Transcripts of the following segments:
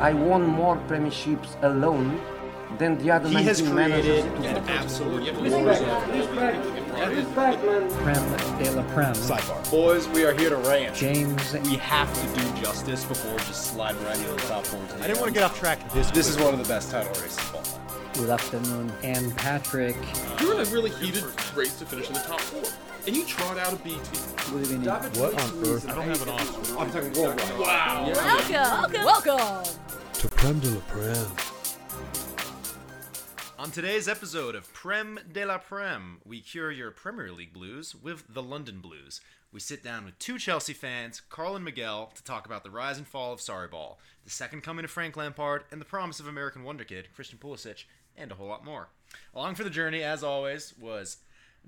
I won more premierships alone than the other managers. He has 19 created managers. an absolute Prem de la Prem. sidebar. Boys, we are here to rant. James We have to do justice before just sliding right into the top 14. I didn't want to get off track. This, this is one of the best title races of all time. Good afternoon. And Patrick. You're in a really heated race to finish in the top four, and you trot out a B team. What on earth? I don't have an option. I'm talking worldwide. Wow. Welcome, welcome, welcome. To Prem de la Prem. On today's episode of Prem de la Prem, we cure your Premier League blues with the London Blues. We sit down with two Chelsea fans, Carl and Miguel, to talk about the rise and fall of Sarri Ball, the second coming of Frank Lampard, and the promise of American wonder kid Christian Pulisic, and a whole lot more. Along for the journey, as always, was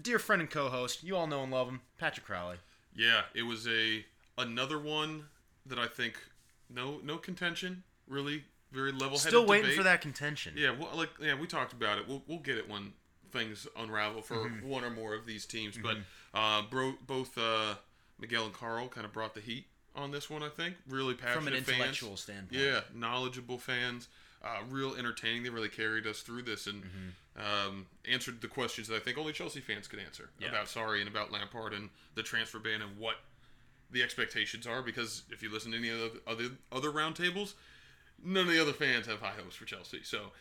dear friend and co-host, you all know and love him, Patrick Crowley. Yeah, it was a another one that I think no no contention really very level headed. Still waiting for that contention. Yeah, well, like yeah, we talked about it. We'll we'll get it when things unravel for Mm-hmm. one or more of these teams. But uh, bro, both uh, Miguel and Carl kind of brought the heat on this one. I think really passionate From an fans. intellectual standpoint. Yeah, knowledgeable fans. Uh, real entertaining. They really carried us through this and um, answered the questions that I think only Chelsea fans could answer Yeah. about Sarri and about Lampard and the transfer ban and what the expectations are. Because if you listen to any of the other other roundtables, none of the other fans have high hopes for Chelsea. So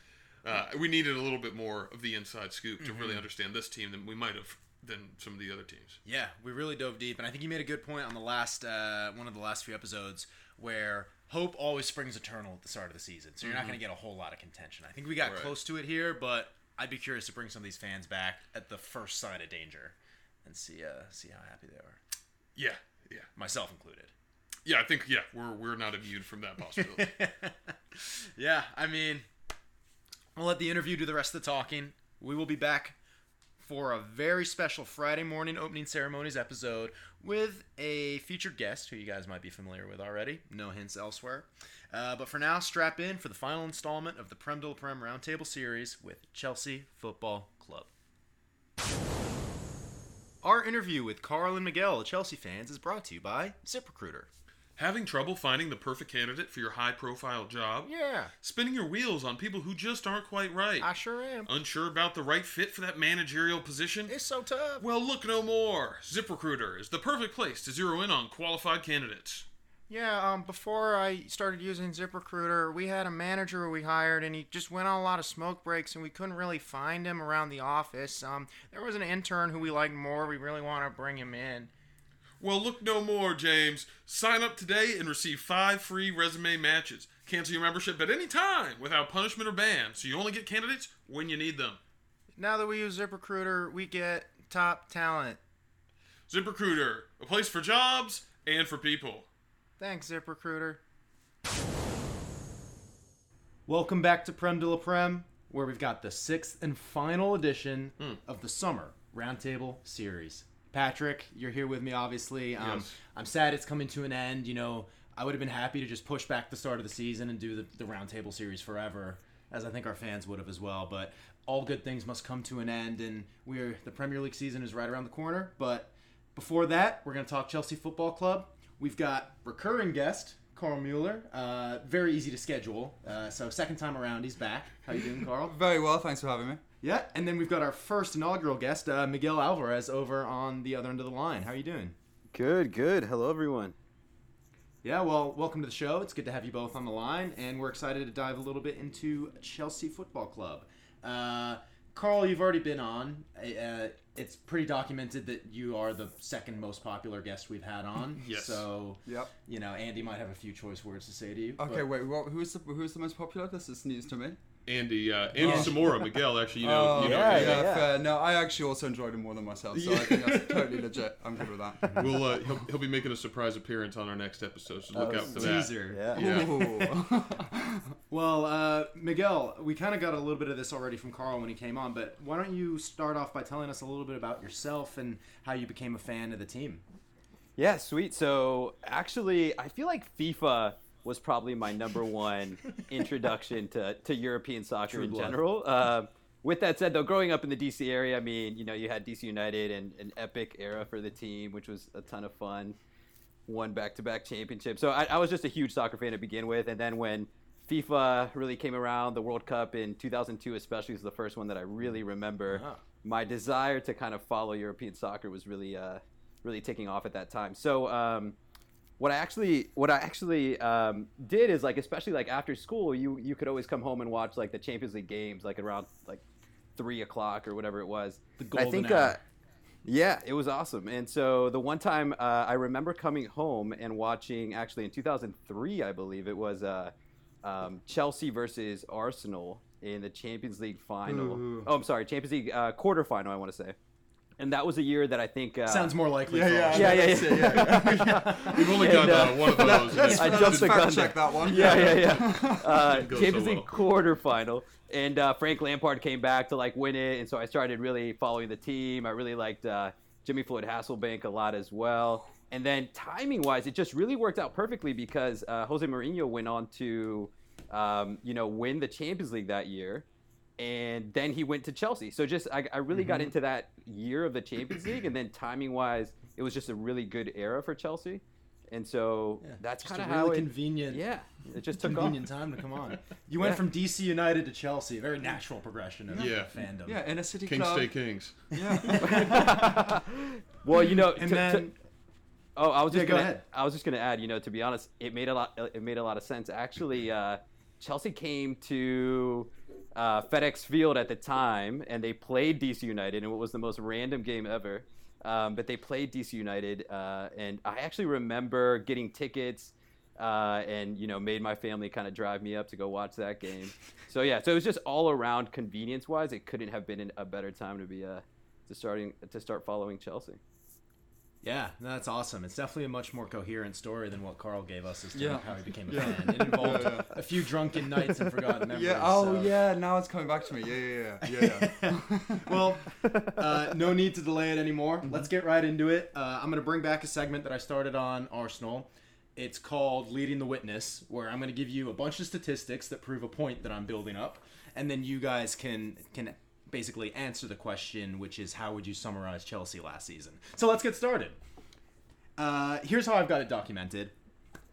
uh, we needed a little bit more of the inside scoop to really understand this team than we might have than some of the other teams. Yeah, we really dove deep, and I think you made a good point on the last uh, one of the last few episodes where hope always springs eternal at the start of the season. So you're not going to get a whole lot of contention. I think we got Right. close to it here, but I'd be curious to bring some of these fans back at the first sign of danger and see uh, see how happy they are, Yeah, yeah, myself included. Yeah. I think yeah, we're we're not immune from that possibility. Yeah, I mean, we'll let the interview do the rest of the talking. We will be back for a very special Friday morning opening ceremonies episode with a featured guest who you guys might be familiar with already. No hints elsewhere. Uh, but for now, strap in for the final installment of the Prem de la Prem Roundtable Series with Chelsea Football Club. Our interview with Carl and Miguel, Chelsea fans, is brought to you by ZipRecruiter. Having trouble finding the perfect candidate for your high-profile job? Yeah, Spinning your wheels on people who just aren't quite right? I sure am. Unsure about the right fit for that managerial position? It's so tough. Well, look no more. ZipRecruiter is the perfect place to zero in on qualified candidates. Yeah, um, before I started using ZipRecruiter, we had a manager we hired, and he just went on a lot of smoke breaks, and we couldn't really find him around the office. Um, there was an intern who we liked more. We really want to bring him in. Well, look no more, James. Sign up today and receive five free resume matches. Cancel your membership at any time without punishment or ban, so you only get candidates when you need them. Now that we use ZipRecruiter, we get top talent. ZipRecruiter, a place for jobs and for people. Thanks, ZipRecruiter. Welcome back to Prem de la Prem, where we've got the sixth and final edition hmm. of the summer roundtable series. Patrick, you're here with me, obviously. Um, Yes. I'm sad it's coming to an end. You know, I would have been happy to just push back the start of the season and do the, the roundtable series forever, as I think our fans would have as well. But all good things must come to an end, and we're the Premier League season is right around the corner. But before that, we're going to talk Chelsea Football Club. We've got recurring guest Carl Mueller. Uh, very easy to schedule. Uh, so second time around, he's back. How you doing, Carl? Very well, thanks for having me. Yeah, and then we've got our first inaugural guest, uh, Miguel Alvarez, over on the other end of the line. How are you doing? Good, good. Hello, everyone. Yeah, well, welcome to the show. It's good to have you both on the line, and we're excited to dive a little bit into Chelsea Football Club. Uh, Carl, you've already been on. Uh, it's pretty documented that you are the second most popular guest we've had on. Yes. So, Yep. you know, Andy might have a few choice words to say to you. Okay, but- wait, what, who's the who's the most popular? This is news to me. Andy, uh, Andy Oh. Samora, Miguel, actually, you know, Oh, you know, yeah, yeah, yeah. fair. No, I actually also enjoyed him more than myself, so I think that's totally legit. I'm good with that. we'll, uh, he'll, he'll be making a surprise appearance on our next episode, so look out for that. Teaser. Yeah. Yeah. Well, uh, Miguel, we kind of got a little bit of this already from Carl when he came on, but why don't you start off by telling us a little bit about yourself and how you became a fan of the team? Yeah, sweet. So actually, I feel like FIFA was probably my number one introduction to, to European soccer True in blood. general. Uh, with that said, though, growing up in the DC area, I mean, you know, you had DC United and an epic era for the team, which was a ton of fun. Won back-to-back championships. So I, I was just a huge soccer fan to begin with, and then when FIFA really came around, the World Cup in 2002 especially was the first one that I really remember. Uh-huh. My desire to kind of follow European soccer was really, uh, really taking off at that time. So um, what I actually, what I actually um, did is like, especially like after school, you you could always come home and watch like the Champions League games, like around like three o'clock or whatever it was. The And I golden think, hour. uh, yeah, it was awesome. And so the one time uh, I remember coming home and watching, actually in 2003, I believe it was uh, um, Chelsea versus Arsenal in the Champions League final. Ooh. Oh, I'm sorry, Champions League uh, quarterfinal, I want to say. And that was a year that I think uh, Sounds more likely. Yeah, yeah. Yeah, yeah, yeah. We've only And, got uh, uh, one of those. and it's- I Let's jumped the fact gun check there. that one. Yeah, yeah, yeah. Uh, Didn't go so Champions League well. quarterfinal, and uh, Frank Lampard came back to like win it, and so I started really following the team. I really liked uh, Jimmy Floyd Hasselbaink a lot as well. And then timing wise, it just really worked out perfectly because uh, Jose Mourinho went on to, um, you know, win the Champions League that year. And then he went to Chelsea. So just I, I really Mm-hmm. got into that year of the Champions League, and then timing wise, it was just a really good era for Chelsea. And so Yeah, that's kind of really how it, convenient. yeah, it just took off. Convenient time to come on. You went Yeah. from DC United to Chelsea, a very natural progression of Yeah. fandom. Yeah, in a city Kings club. stay kings. Yeah. well, you know, And to- to- then oh, I was just go gonna, ahead. I was just gonna add, you know, to be honest, it made a lot, it made a lot of sense. Actually, uh, Chelsea came to uh, FedEx Field at the time, and they played DC United, and it was the most random game ever. Um, but they played DC United, uh, and I actually remember getting tickets. Uh, and you know, made my family kind of drive me up to go watch that game. So yeah, so it was just all around convenience wise. It couldn't have been a better time to be uh, to starting to start following Chelsea. Yeah, no, that's awesome. It's definitely a much more coherent story than what Carl gave us as to Yeah. how he became a Yeah. fan. It involved Yeah, a few drunken nights and forgotten memories. Yeah. Oh, so- yeah. Now it's coming back to me. Yeah, yeah, yeah, yeah. yeah. well, uh, no need to delay it anymore. Mm-hmm. Let's get right into it. Uh, I'm going to bring back a segment that I started on Arsenal. It's called Leading the Witness, where I'm going to give you a bunch of statistics that prove a point that I'm building up, and then you guys can can basically answer the question, which is how would you summarize Chelsea last season? So let's get started. Uh, here's how I've got it documented.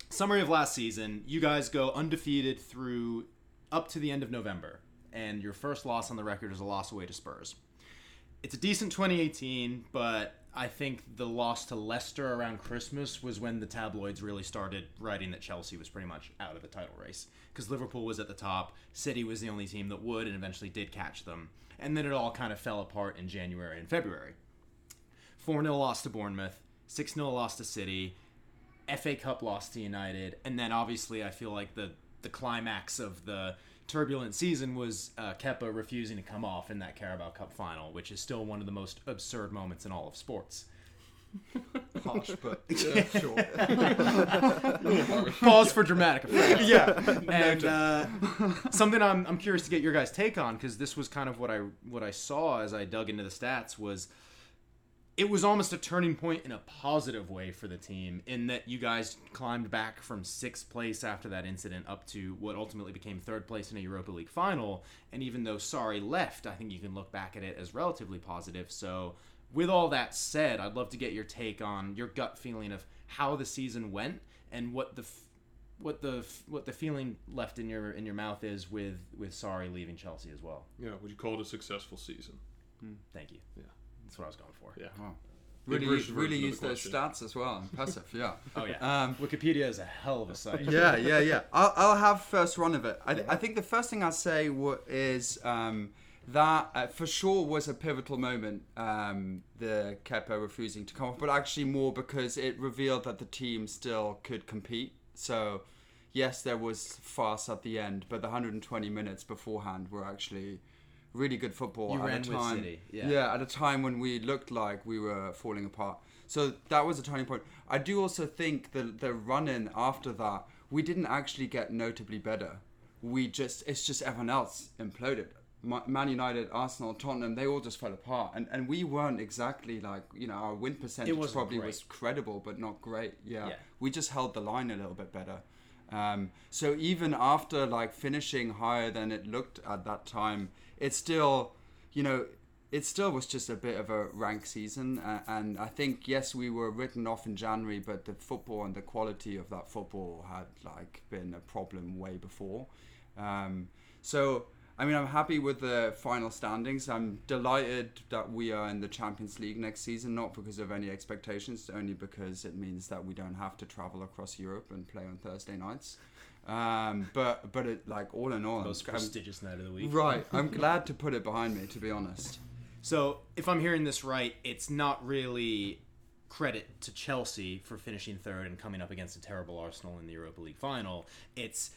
Summary of last season: You guys go undefeated through up to the end of November, and your first loss on the record is a loss away to Spurs. It's a decent 2018, but I think the loss to Leicester around Christmas was when the tabloids really started writing that Chelsea was pretty much out of the title race because Liverpool was at the top, City was the only team that would and eventually did catch them, and then it all kind of fell apart in January and February. 4 0 loss to Bournemouth, 6 0 loss to City, FA Cup loss to United, and then obviously I feel like the the climax of the turbulent season was uh, Kepa refusing to come off in that Carabao Cup final, which is still one of the most absurd moments in all of sports. Harsh, but yeah, sure. Pause for dramatic effect. yeah. and uh, something I'm, I'm curious to get your guys' take on because this was kind of what I what I saw as I dug into the stats was it was almost a turning point in a positive way for the team in that you guys climbed back from sixth place after that incident up to what ultimately became third place in a Europa League final. And even though Sarri left, I think you can look back at it as relatively positive. So, with all that said, I'd love to get your take on your gut feeling of how the season went and what the what the what the feeling left in your in your mouth is with with Sarri leaving Chelsea as well. Yeah, would you call it a successful season? Hmm, thank you. Yeah. That's what I was going for. Yeah. Really, English really use the those stats as well. Impressive, yeah. Oh yeah. Um, Wikipedia is a hell of a site. yeah, yeah, yeah. I'll, I'll have first run of it. I, I think the first thing I'd say wa- is um, that uh, for sure was a pivotal moment, um, the Kepa refusing to come off, but actually more because it revealed that the team still could compete. So, yes, there was farce at the end, but the 120 minutes beforehand were actually really good football You at a time. City, yeah. yeah, at a time when we looked like we were falling apart. So that was a turning point. I do also think the the run in after that, we didn't actually get notably better. We just it's just everyone else imploded. Man United, Arsenal, Tottenham, they all just fell apart, and and we weren't exactly like you know our win percentage probably great. was credible, but not great. Yeah. Yeah. we just held the line a little bit better. Um, so even after like finishing higher than it looked at that time, it's still, you know, it still was just a bit of a rank season, uh, and I think yes, we were written off in January, but the football and the quality of that football had like been a problem way before. Um, so I mean, I'm happy with the final standings. I'm delighted that we are in the Champions League next season, not because of any expectations, only because it means that we don't have to travel across Europe and play on Thursday nights. Um, but but it like all in all, Most I'm- I'm- prestigious night of the week. Right. I'm glad to put it behind me, to be honest. So, if I'm hearing this right, it's not really credit to Chelsea for finishing third and coming up against a terrible Arsenal in the Europa League final. It's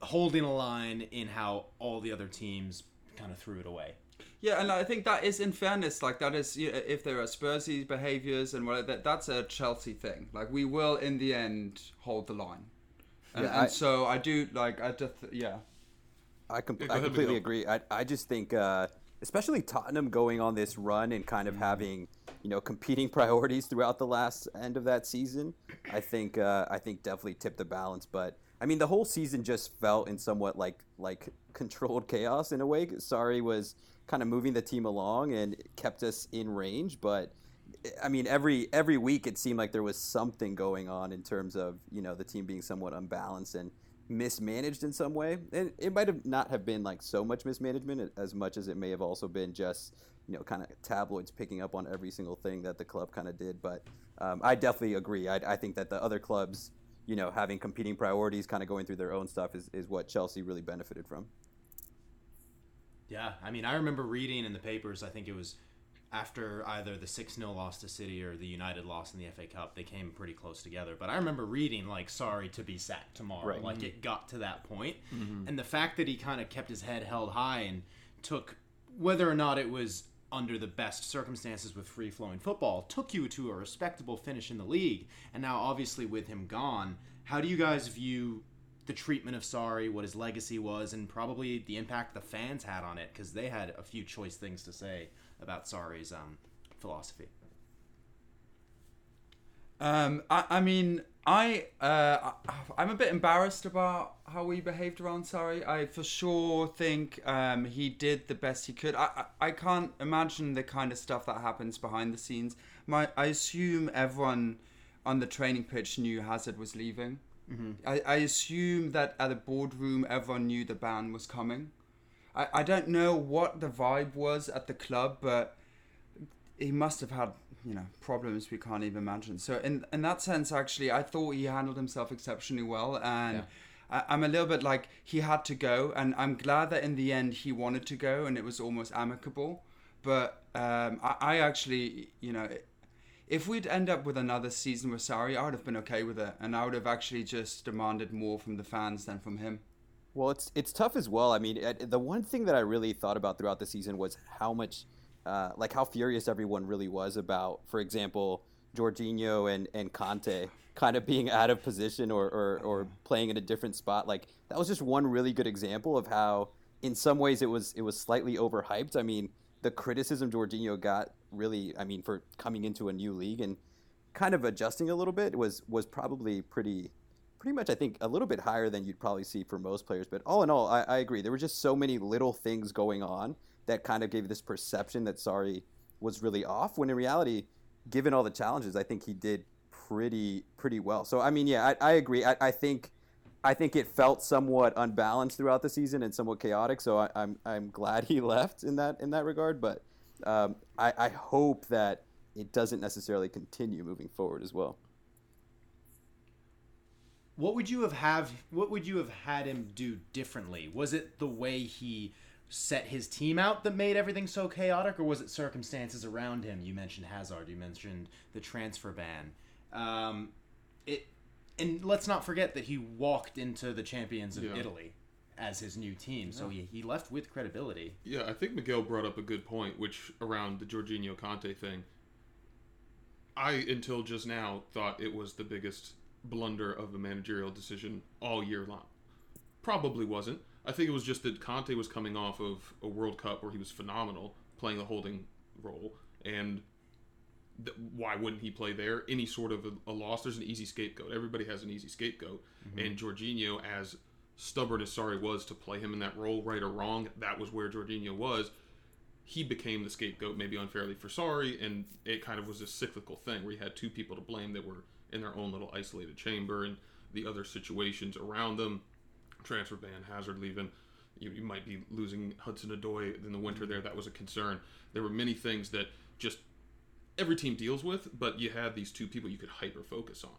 holding a line in how all the other teams kind of threw it away. Yeah, and I think that is, in fairness, like that is, you know, if there are Spursy behaviours and whatever, that that's a Chelsea thing. Like we will, in the end, hold the line. And, Yeah, and so I do like I just yeah. I, com- Yeah, I ahead, completely Miguel. agree. I, I just think, uh, especially Tottenham going on this run and kind of Mm-hmm. having, you know, competing priorities throughout the last end of that season. I think, uh, I think definitely tipped the balance. But I mean, the whole season just felt in somewhat like like controlled chaos in a way. Sarri was kind of moving the team along and kept us in range, but. I mean, every every week it seemed like there was something going on in terms of you know the team being somewhat unbalanced and mismanaged in some way. And it might have not have been like so much mismanagement as much as it may have also been just you know kind of tabloids picking up on every single thing that the club kind of did. But um, I definitely agree. I, I think that the other clubs, you know, having competing priorities, kind of going through their own stuff, is, is what Chelsea really benefited from. Yeah, I mean, I remember reading in the papers, I think it was after either the 6 0 loss to City or the United loss in the FA Cup, they came pretty close together. But I remember reading, like, Sarri to be sacked tomorrow. Right. Like, it got to that point. Mhm. And the fact that he kind of kept his head held high and took, whether or not it was under the best circumstances with free flowing football, took you to a respectable finish in the league. And now, obviously, with him gone, how do you guys view the treatment of Sarri, what his legacy was, and probably the impact the fans had on it because they had a few choice things to say about Sarri's um, philosophy. Um, I, I mean, I, uh, I'm a bit embarrassed about how we behaved around Sarri. I for sure think um, he did the best he could. I, I, I can't imagine the kind of stuff that happens behind the scenes. My, I assume everyone on the training pitch knew Hazard was leaving. Mhm. I, I assume that at the boardroom, everyone knew the ban was coming. I, I don't know what the vibe was at the club, but he must have had you know problems we can't even imagine. So in in that sense, actually, I thought he handled himself exceptionally well, and I, I'm a little bit like he had to go, and I'm glad that in the end he wanted to go, and it was almost amicable. But um, I, I actually, you know. If we'd end up with another season with Sarri, I would have been okay with it, and I would have actually just demanded more from the fans than from him. Well, it's it's tough as well. I mean, the one thing that I really thought about throughout the season was how much, uh, like how furious everyone really was about, for example, Jorginho and and Kante kind of being out of position or, or or playing in a different spot. Like that was just one really good example of how, in some ways, it was it was slightly overhyped. I mean, the criticism Jorginho got really, I mean, for coming into a new league and kind of adjusting a little bit was was probably pretty pretty much I think a little bit higher than you'd probably see for most players. But all in all, I, I agree. There were just so many little things going on that kind of gave this perception that Sarri was really off. When in reality, given all the challenges, I think he did pretty pretty well. So I mean, yeah, I, I agree. I, I think I think it felt somewhat unbalanced throughout the season and somewhat chaotic. So I, I'm I'm glad he left in that in that regard. But um, I, I hope that it doesn't necessarily continue moving forward as well. What would you have have what would you have had him do differently? Was it the way he set his team out that made everything so chaotic, or was it circumstances around him? You mentioned Hazard, you mentioned the transfer ban. Um, it and let's not forget that he walked into the champions of Yeah. Italy as his new team, so he, he left with credibility. Yeah, I think Miguel brought up a good point, which around the Jorginho Kante thing. I until just now thought it was the biggest blunder of a managerial decision all year long. Probably wasn't. I think it was just that Kante was coming off of a World Cup where he was phenomenal, playing the holding role, and th- why wouldn't he play there? Any sort of a, a loss, there's an easy scapegoat. Everybody has an easy scapegoat, Mhm. and Jorginho, as stubborn as Sarri was to play him in that role, right or wrong, that was where Jorginho was. he became the scapegoat, maybe unfairly for Sarri, and it kind of was a cyclical thing where you had two people to blame that were in their own little isolated chamber, and the other situations around them, transfer ban, Hazard leaving, you, you might be losing Hudson Odoi in the winter there. That was a concern. There were many things that just every team deals with, but you had these two people you could hyper focus on,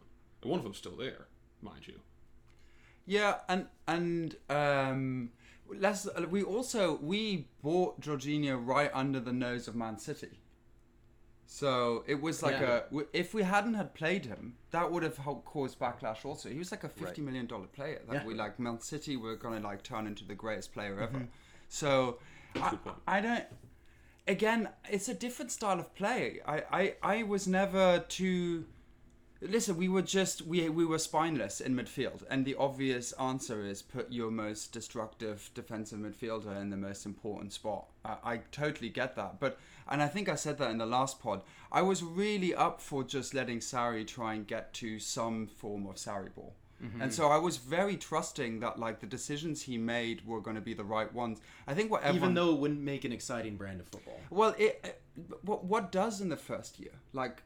and one of them's still there, mind you. Yeah, and and um, let's we also we bought Jorginho right under the nose of Man City. So it was like Yeah. a if we hadn't had played him, that would have helped cause backlash. Also, he was like a fifty Right. million dollar player that Yeah. we like Man City were gonna like turn into the greatest player ever. Mm-hmm. So I. I don't. Again, it's a different style of play. I, I, I was never too. Listen, we were just we we were spineless in midfield, and the obvious answer is put your most destructive defensive midfielder in the most important spot. I, I totally get that, but and I think I said that in the last pod. I was really up for just letting Sarri try and get to some form of Sarri ball. And so I was very trusting that like the decisions he made were going to be the right ones. I think what everyone, Even though it wouldn't make an exciting brand of football. well, it, uh, what what does in the first year? Like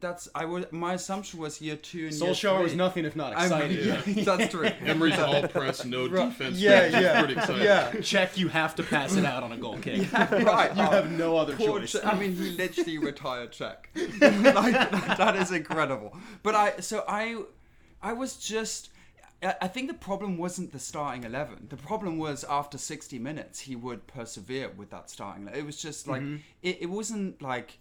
that's I would my assumption was year two and year Solskjaer was nothing if not I mean, exciting. yeah, that's true. Emery's all press, no defense. yeah, yeah, pretty exciting. yeah. Cech, you have to pass it out on a goal kick. right. You have no other choice. Cech- I mean, he literally retired Cech. like, that, that is incredible. But I, so I, I was just. I think the problem wasn't the starting eleven. The problem was after sixty minutes he would persevere with that starting. It was just like Mm-hmm. it, it wasn't like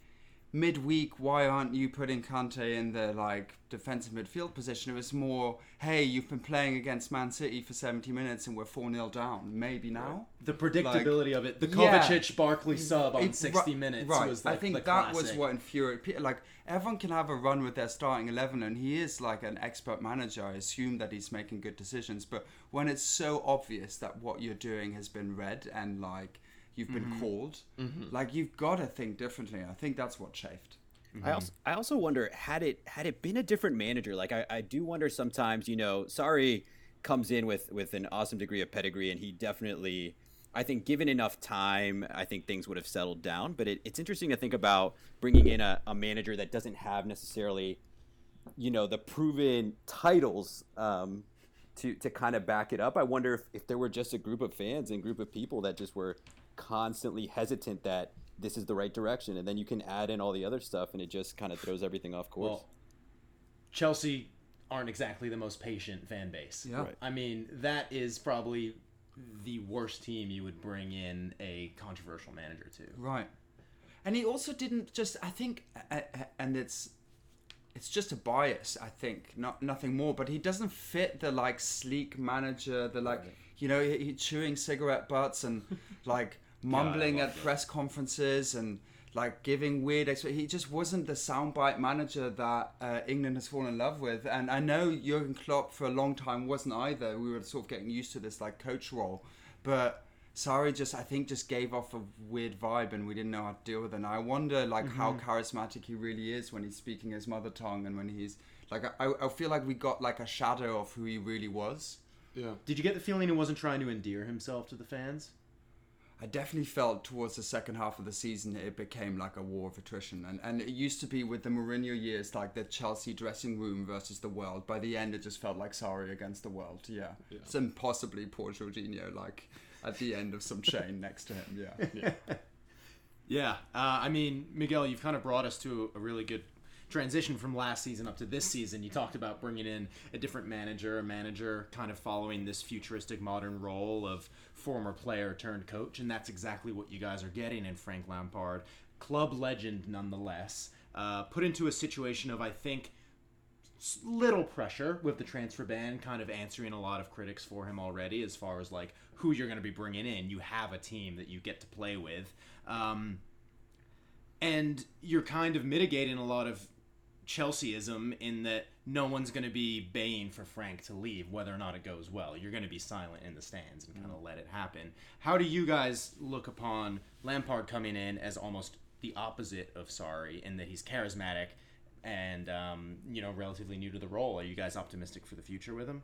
midweek. Why aren't you putting Kante in the like defensive midfield position? It was more, hey, you've been playing against Man City for seventy minutes and we're four 0 down. Maybe now. The predictability of it. The Yeah. Kovacic Barkley sub on It- 60 minutes right. was like I think that was what infuriated. Like everyone can have a run with their starting eleven, and he is like an expert manager. I assume that he's making good decisions, but when it's so obvious that what you're doing has been read and like you've been Mm-hmm. called, like you've got to think differently. I think that's what chafed. I also I also wonder had it had it been a different manager. Like I, I do wonder sometimes. You know, Sarri comes in with with an awesome degree of pedigree, and he definitely. I think given enough time, I think things would have settled down. But it, it's interesting to think about bringing in a, a manager that doesn't have necessarily, you know, the proven titles um, to to kind of back it up. I wonder if, if there were just a group of fans and group of people that just were constantly hesitant that this is the right direction, and then you can add in all the other stuff, and it just kind of throws everything off course. Well, Chelsea aren't exactly the most patient fan base. Yeah. Right. I mean, that is probably the worst team you would bring in a controversial manager to. Right. And he also didn't just. I think, and it's it's just a bias. I think not nothing more. But he doesn't fit the like sleek manager. The like you know he, he chewing cigarette butts and like mumbling love at press conferences and like giving weird. Exp- he just wasn't the soundbite manager that uh, England has fallen in love with. And I know Jurgen Klopp for a long time wasn't either. We were sort of getting used to this like coach role, but. Sarri just, I think, just gave off a weird vibe, and we didn't know how to deal with it. And I wonder, like, how charismatic he really is when he's speaking his mother tongue, and when he's like, I, I feel like we got like a shadow of who he really was. Yeah. Did you get the feeling he wasn't trying to endear himself to the fans? I definitely felt towards the second half of the season it became like a war of attrition, and and it used to be with the Mourinho years like the Chelsea dressing room versus the world. By the end, it just felt like Sarri against the world. Yeah, it's impossibly poor Jorginho like at the end of some chain next to him. Yeah, yeah. Yeah, uh, I mean, Miguel, you've kind of brought us to a really good transition from last season up to this season. You talked about bringing in a different manager, a manager kind of following this futuristic modern role of former player turned coach, and that's exactly what you guys are getting in Frank Lampard, club legend nonetheless, uh, put into a situation of I think little pressure with the transfer ban kind of answering a lot of critics for him already as far as like who you're going to be bringing in you have a team that you get to play with um, and you're kind of mitigating a lot of Chelseaism in that no one's going to be baying for Frank to leave, whether or not it goes well. You're going to be silent in the stands and kind of let it happen. How do you guys look upon Lampard coming in as almost the opposite of Sarri in that he's charismatic and um, you know relatively new to the role? Are you guys optimistic for the future with him?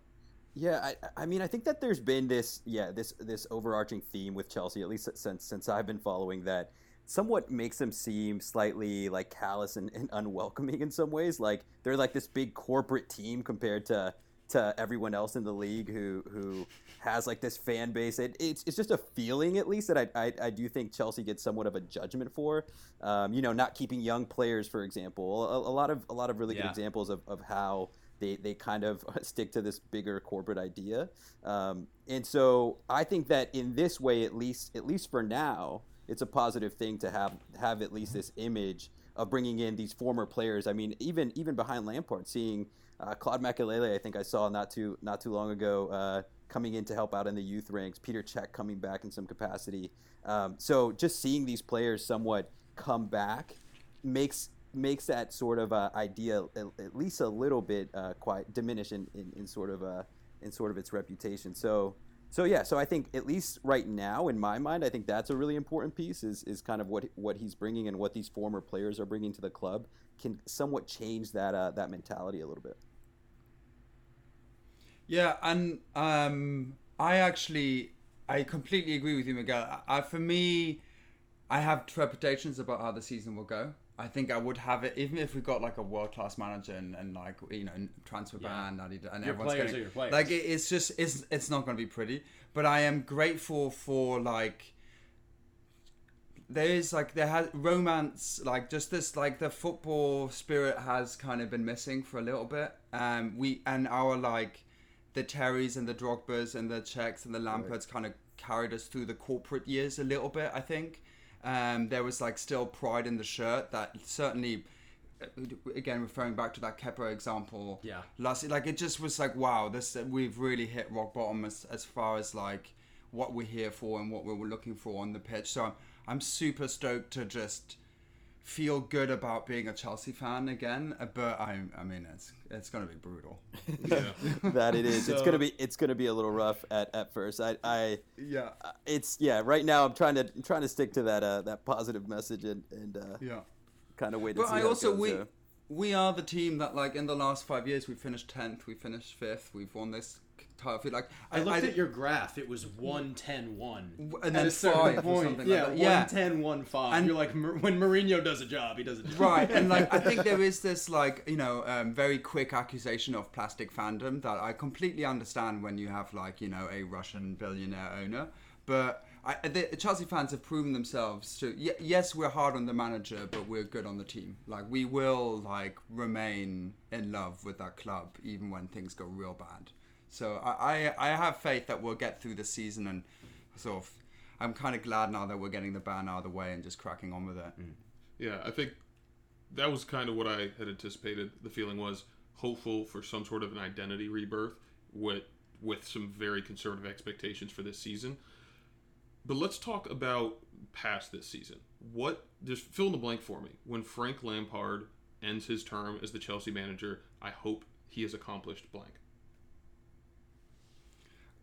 Yeah, I, I mean, I think that there's been this, yeah, this this overarching theme with Chelsea, at least since since I've been following that somewhat makes them seem slightly like callous and, and unwelcoming in some ways. Like they're like this big corporate team compared to to everyone else in the league who who has like this fan base. It, it's, it's just a feeling, at least, that I, I, I do think Chelsea gets somewhat of a judgment for. Um, you know, not keeping young players, for example. A, a lot of a lot of really Yeah. good examples of, of how they, they kind of stick to this bigger corporate idea. Um, and so I think that in this way, at least at least for now, it's a positive thing to have have at least this image of bringing in these former players. I mean, even even behind Lampard, seeing uh, Claude Makelele, I think I saw not too not too long ago, uh, coming in to help out in the youth ranks. Peter Cech coming back in some capacity. Um, so just seeing these players somewhat come back makes makes that sort of uh, idea at, at least a little bit uh, quite diminish in, in, in sort of uh, in sort of its reputation. So so yeah, so I think at least right now in my mind, I think that's a really important piece is is kind of what what he's bringing and what these former players are bringing to the club can somewhat change that uh, that mentality a little bit. Yeah, and um, I actually I completely agree with you, Miguel. I, for me, I have trepidations about how the season will go. I think I would have it even if we got like a world class manager and, and like you know transfer ban and, and Your everyone's players getting, are your players. like it, it's just it's it's not going to be pretty. But I am grateful for like there is like there has romance like just this like the football spirit has kind of been missing for a little bit um we and our like the terrys and the drogbas and the cechs and the lampards kind of carried us through the corporate years a little bit i think um there was like still pride in the shirt that certainly again referring back to that Kepa example Yeah. last like it just was like wow this we've really hit rock bottom as, as far as like what we're here for and what we were looking for on the pitch so I'm, I'm super stoked to just feel good about being a Chelsea fan again uh, but I I mean it's it's gonna be brutal that it is. it's gonna be it's gonna be a little rough at, at first. I, I yeah. It's yeah. Right now, I'm trying to I'm trying to stick to that uh, that positive message and and uh, Yeah. kind of wait. But see I also goes, we yeah. we are the team that like in the last five years we finished tenth, we finished fifth, we've won this title. Like I looked at your graph. It was 110 1. and then a certain five or point. something like yeah, that. Yeah. 110 1 5. And- You're like, when Mourinho does a job, he does a job. right and like i think there is this like you know um, very quick accusation of plastic fandom that i completely understand when you have like you know a russian billionaire owner but I, the Chelsea fans have proven themselves to. Y- yes, we're hard on the manager, but we're good on the team. Like we will like remain in love with that club even when things go real bad. So I, I, I have faith that we'll get through the season and sort of. I'm kind of glad now that we're getting the ban out of the way and just cracking on with it. Mm. Yeah, I think that was kind of what I had anticipated. The feeling was hopeful for some sort of an identity rebirth with with some very conservative expectations for this season. But let's talk about past this season. What just fill in the blank for me. When Frank Lampard ends his term as the Chelsea manager, I hope he has accomplished blank.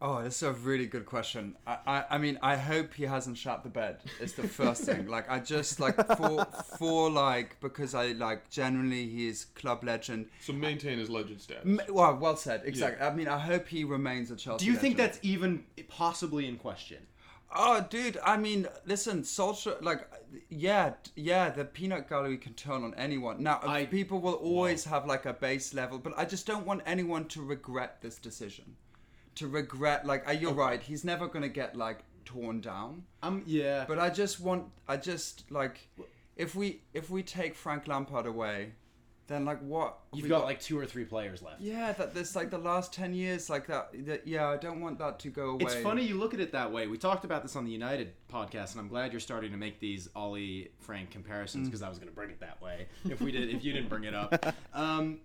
Oh, this is a really good question. I, I, I mean, I hope he hasn't shut the bed. It's the first thing. Like, I just like for for like because I like generally he is club legend. So maintain his legend status. M- Well, well said. Exactly. I mean, I hope he remains a Chelsea. Do you think legend. that's even possibly in question? Oh, dude. I mean, listen, Solskjaer. Like, yeah, yeah. The peanut gallery can turn on anyone. Now, people will always have like a base level, but I just don't want anyone to regret this decision. To regret, like, uh, you're right. He's never gonna get like torn down. Um, yeah. But I just want, I just like, if we if we take Frank Lampard away, then like what? You've We got, like two or three players left. Yeah, that this like the last ten years, like that. that yeah, I don't want that to go away. It's funny you look at it that way. We talked about this on the United podcast, and I'm glad you're starting to make these Ole Frank comparisons Mm. because I was going to bring it that way if we did if you didn't bring it up. Um,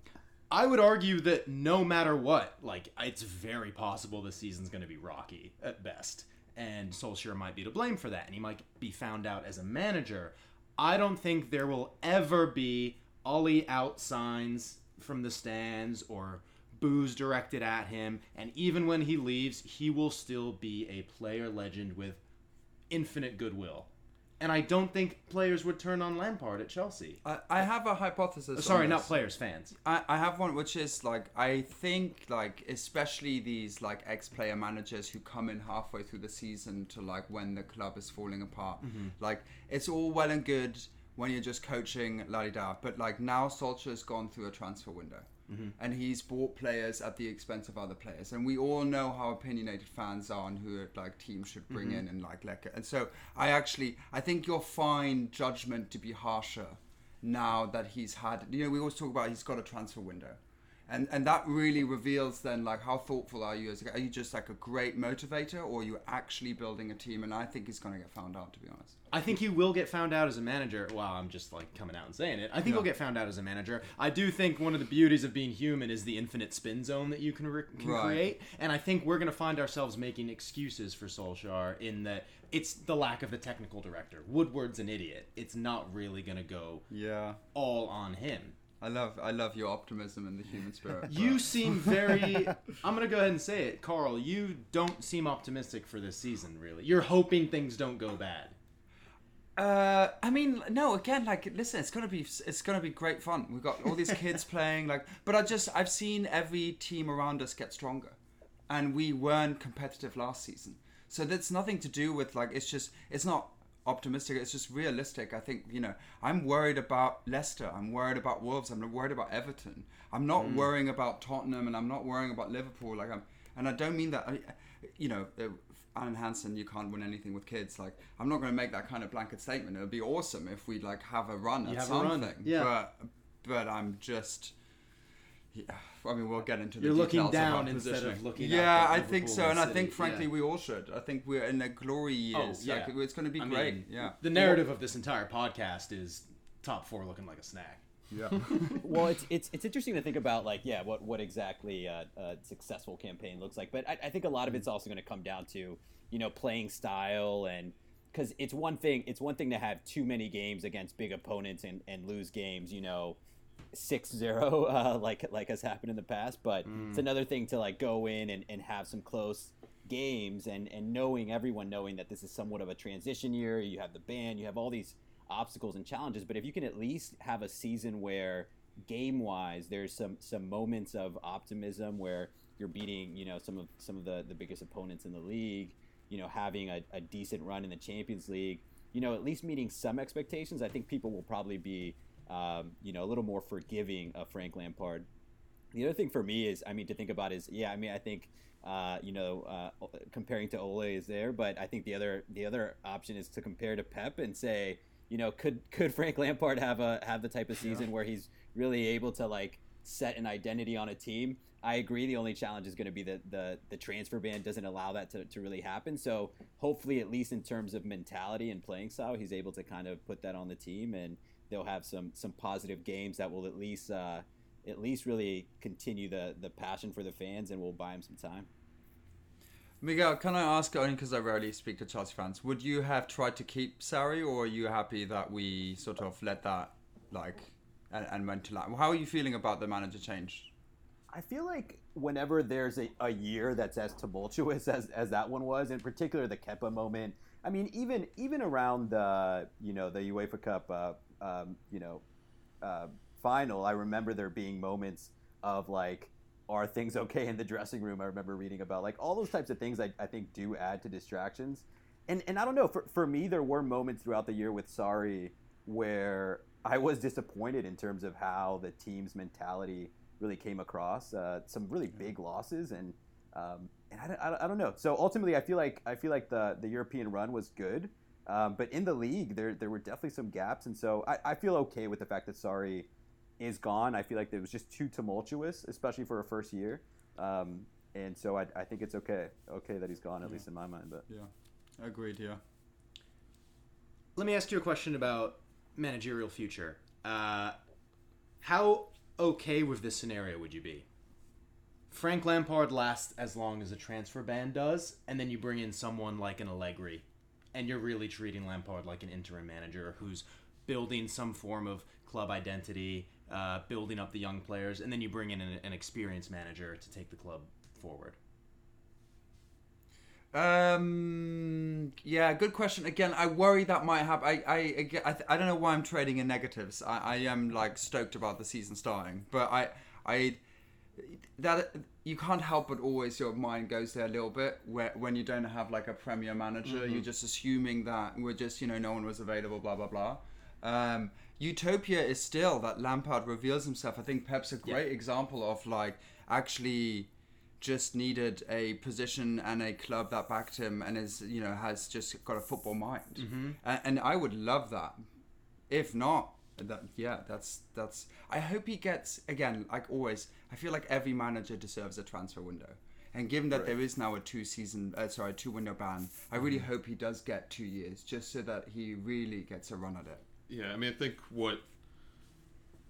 I would argue that no matter what, like it's very possible this season's going to be rocky at best, and Solskjaer might be to blame for that, and he might be found out as a manager. I don't think there will ever be Ole out signs from the stands or boos directed at him, and even when he leaves, he will still be a player legend with infinite goodwill. And I don't think players would turn on Lampard at Chelsea. I, I have a hypothesis. Oh, sorry, not players, fans. I, I have one which is like I think like especially these like ex-player managers who come in halfway through the season to like when the club is falling apart. Mhm. Like it's all well and good when you're just coaching la di da, but like now Solskjaer's gone through a transfer window. Mhm. And he's bought players at the expense of other players, and we all know how opinionated fans are and who like teams should bring Mhm. in and like go. And so I actually I think you'll find judgment to be harsher now that he's had you know we always talk about he's got a transfer window and and that really reveals then like how thoughtful are you as are you just like a great motivator or are you actually building a team and i think he's going to get found out to be honest I think he will get found out as a manager. Well, I'm just like coming out and saying it. I think Yeah. he'll get found out as a manager. I do think one of the beauties of being human is the infinite spin zone that you can, re- can Right. create. And I think we're going to find ourselves making excuses for Solskjaer in that it's the lack of the technical director. Woodward's an idiot. It's not really going to go yeah all on him. I love i love your optimism and the human spirit You seem very. I'm gonna go ahead and say it, Carl. You don't seem optimistic for this season. Really, you're hoping things don't go bad. Uh, I mean, no. Again, like, listen, it's gonna be it's gonna be great fun. We've got all these kids playing, like, but I just I've seen every team around us get stronger, and we weren't competitive last season. So that's nothing to do with like it's just it's not optimistic. It's just realistic. I think you know I'm worried about Leicester. I'm worried about Wolves. I'm worried about Everton. I'm not Mm. worrying about Tottenham, and I'm not worrying about Liverpool. Like I'm, and I don't mean that. I, you know, uh, Alan Hansen, you can't win anything with kids. Like I'm not going to make that kind of blanket statement. It would be awesome if we like have a run You at a run, something. yeah. But but I'm just. Yeah, I mean, we'll get into the You're looking details of our instead of positioning. looking up Yeah, at I think Liverpool so, and and I think, frankly, yeah. we all should. I think we're in the glory oh, years. Oh, yeah. Like, it's going to be I great. mean, yeah. The narrative of this entire podcast is top four looking like a snack. Yeah. well, it's, it's it's interesting to think about like yeah, what what exactly a, a successful campaign looks like. But I, I think a lot of it's also going to come down to you know playing style and because it's one thing it's one thing to have too many games against big opponents and, and lose games you know 6-0 uh, like like has happened in the past but it's Mm. another thing to like go in and, and have some close games and and knowing everyone knowing that this is somewhat of a transition year you have the band you have all these obstacles and challenges but if you can at least have a season where game wise there's some some moments of optimism where you're beating you know some of some of the the biggest opponents in the league you know having a, a decent run in the champions league you know at least meeting some expectations i think people will probably be um, you know a little more forgiving of frank lampard the other thing for me is, I mean, to think about is, yeah, I mean, I think, uh, you know, uh, comparing to Ole is there, but I think the other the other option is to compare to Pep and say, you know, could could Frank Lampard have a have the type of season where he's really able to like set an identity on a team? I agree. The only challenge is going to be that the the transfer ban doesn't allow that to, to really happen. So hopefully, at least in terms of mentality and playing style, he's able to kind of put that on the team, and they'll have some some positive games that will at least. Uh, at least really continue the the passion for the fans and we'll buy them some time. Miguel, can I ask, only because I rarely speak to Chelsea fans, would you have tried to keep Sarri, or are you happy that we sort of let that, like, and, and went to that? How are you feeling about the manager change? I feel like whenever there's a, a year that's as tumultuous as, as that one was, in particular the Kepa moment. I mean, even even around the you know the UEFA Cup, uh, um, you know, uh, final, I remember there being moments of like, are things okay in the dressing room? I remember reading about like all those types of things. I, I think do add to distractions, and and I don't know. For for me, there were moments throughout the year with Sarri where I was disappointed in terms of how the team's mentality really came across. Uh, some really big losses, and um, and I, don't- I, I don't know. So ultimately, I feel like I feel like the the European run was good, um, but in the league, there there were definitely some gaps, and so I, I feel okay with the fact that Sarri is gone. I feel like it was just too tumultuous, especially for a first year. Um, and so I, I think it's okay, okay that he's gone, at least in my mind. But yeah, agreed. Yeah. Let me ask you a question about managerial future. Uh, how okay with this scenario would you be? Frank Lampard lasts as long as a transfer ban does, and then you bring in someone like an Allegri, and you're really treating Lampard like an interim manager who's building some form of club identity, uh, building up the young players, and then you bring in an, an experienced manager to take the club forward. Um, Yeah, good question. Again, I worry that might happen. I, I, I, I don't know why I'm trading in negatives. I, I am like stoked about the season starting, but I, I, that you can't help but always your mind goes there a little bit where when you don't have like a premier manager, Mhm. you're just assuming that we're just you know no one was available, blah blah blah. Um, Utopia is still that Lampard reveals himself. I think Pep's a great example of like actually just needed a position and a club that backed him and is you know has just got a football mind Mhm. and, and i would love that if not that yeah that's that's i hope he gets again like always i feel like every manager deserves a transfer window and given that Right. there is now a two season uh, sorry two window ban i really Mhm. hope he does get two years just so that he really gets a run at it Yeah, I mean, I think what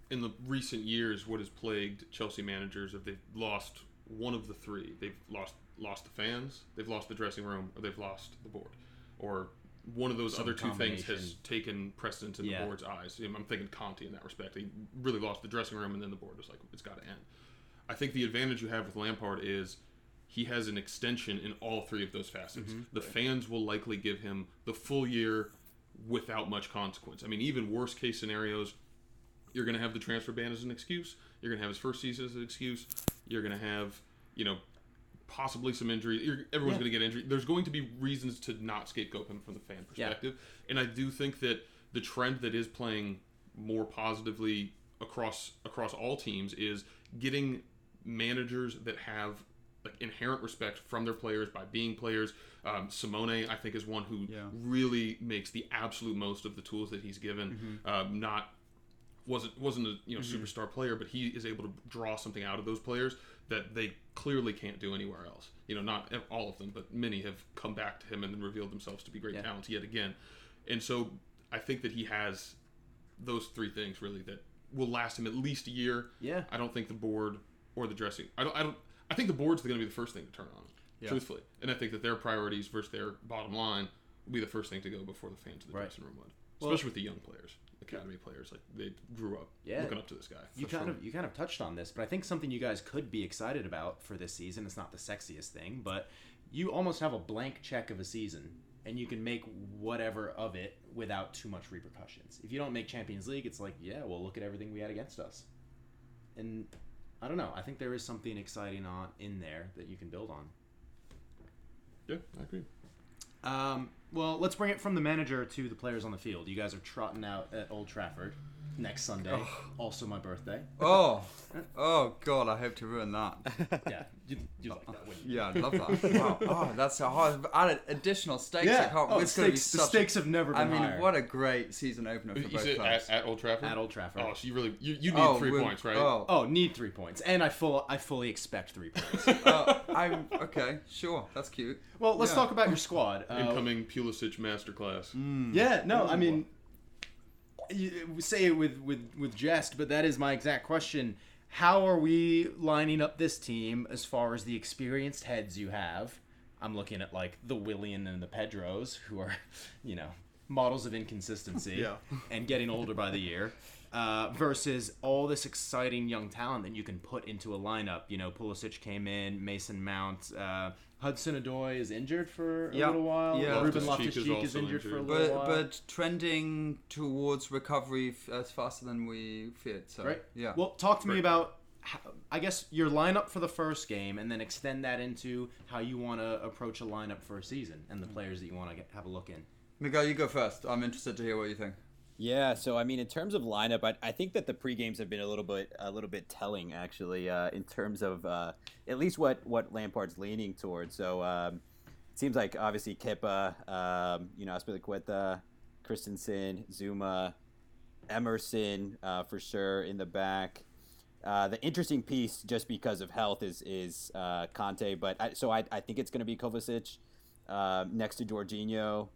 in the recent years, what has plagued Chelsea managers, if they've lost one of the three, they've lost lost the fans, they've lost the dressing room, or they've lost the board, or one of those Some other two things has taken precedence in Yeah. the board's eyes. I'm thinking Conte in that respect. He really lost the dressing room, and then the board was like, it's got to end. I think the advantage you have with Lampard is he has an extension in all three of those facets. Mhm. The fans will likely give him the full year without much consequence. I mean, even worst case scenarios, you're going to have the transfer ban as an excuse. You're going to have his first season as an excuse. You're going to have, you know, possibly some injury. Everyone's Yeah. going to get injured. There's going to be reasons to not scapegoat him from the fan perspective. And I do think that the trend that is playing more positively across across all teams is getting managers that have like inherent respect from their players by being players. Um, Simeone, I think, is one who Yeah. really makes the absolute most of the tools that he's given. Um, not wasn't wasn't a you know Mhm. superstar player, but he is able to draw something out of those players that they clearly can't do anywhere else. You know, not all of them, but many have come back to him and then revealed themselves to be great talents yet again. And so I think that he has those three things really that will last him at least a year. Yeah. I don't think the board or the dressing. I don't. I don't. I think the board's going to be the first thing to turn on. Yeah. Truthfully, and I think that their priorities versus their bottom line will be the first thing to go before the fans of the Right. dressing room would, Well- especially with the young players, academy players. Like they grew up Yeah. looking up to this guy. You kind sure. of you kind of touched on this, but I think something you guys could be excited about for this season. It's not the sexiest thing, but you almost have a blank check of a season, and you can make whatever of it without too much repercussions. If you don't make Champions League, it's like, yeah, well, look at everything we had against us, and I don't know. I think there is something exciting on in there that you can build on. Yeah, I agree. Um, well, let's bring it from the manager to the players on the field. You guys are trotting out at Old Trafford next Sunday, also my birthday. oh oh god i hope to ruin that yeah you, you like that wouldn't you? yeah i'd love that wow oh that's a hard added additional stakes Yeah. I can't, Oh, it's gonna be stakes- the such- stakes have never been i mean higher. what a great season opener for You both said clubs at, at Old Trafford. At Old Trafford. Oh, so you really you, you need Oh, three points, right? oh. Oh, need three points, and I full I fully expect three points. uh, I'm okay. Sure, that's cute. well, let's Yeah. talk about your squad. Uh, Incoming Pulisic masterclass. Mm. Yeah, no, I mean, you say it with with with jest, but that is my exact question. How are we lining up this team as far as the experienced heads you have? I'm looking at like the Willian and the Pedros, who are, you know, models of inconsistency Yeah. and getting older by the year. Uh, versus all this exciting young talent that you can put into a lineup. You know, Pulisic came in, Mason Mount, uh, Hudson Odoi is injured for a Yeah. little while. Yeah. Ruben Loftus-Cheek is is also injured for a little But while. but trending towards recovery f- as faster than we feared. So Right. yeah. Well, talk to me about, how, I guess, your lineup for the first game, and then extend that into how you want to approach a lineup for a season and the players that you want to have a look in. Miguel, you go first. I'm interested to hear what you think. Yeah, so I mean, in terms of lineup, I, I think that the pre games have been a little bit a little bit telling, actually, uh, in terms of uh, at least what what Lampard's leaning towards. So um, it seems like obviously Kepa, um, you know, Azpilicueta, Christensen, Zouma, Emerson uh, for sure in the back. Uh, the interesting piece, just because of health, is is uh, Kante. But I, so I, I think it's going to be Kovacic uh, next to Jorginho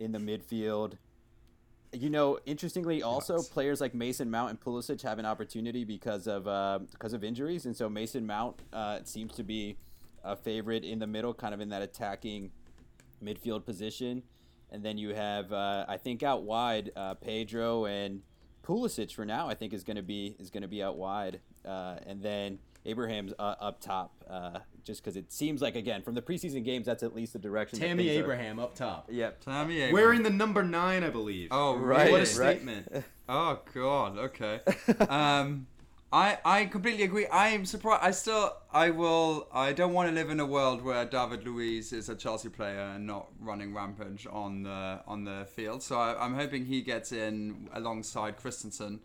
in the midfield. You know, interestingly, also players like Mason Mount and Pulisic have an opportunity because of uh, because of injuries, and so Mason Mount uh, seems to be a favorite in the middle, kind of in that attacking midfield position. And then you have, uh, I think, out wide, uh, Pedro and Pulisic for now. I think is going to be is going to be out wide. Uh, and then Abraham's uh, up top, uh, just because it seems like again from the preseason games that's at least the direction. that Tammy things are- Abraham up top. Yep. Tammy Abraham. Wearing the number nine, I believe. Oh, Right, What a right. statement. Oh God. Okay. um, I I completely agree. I am surprised. I still I will. I don't want to live in a world where David Luiz is a Chelsea player and not running rampage on the on the field. So I, I'm hoping he gets in alongside Christensen.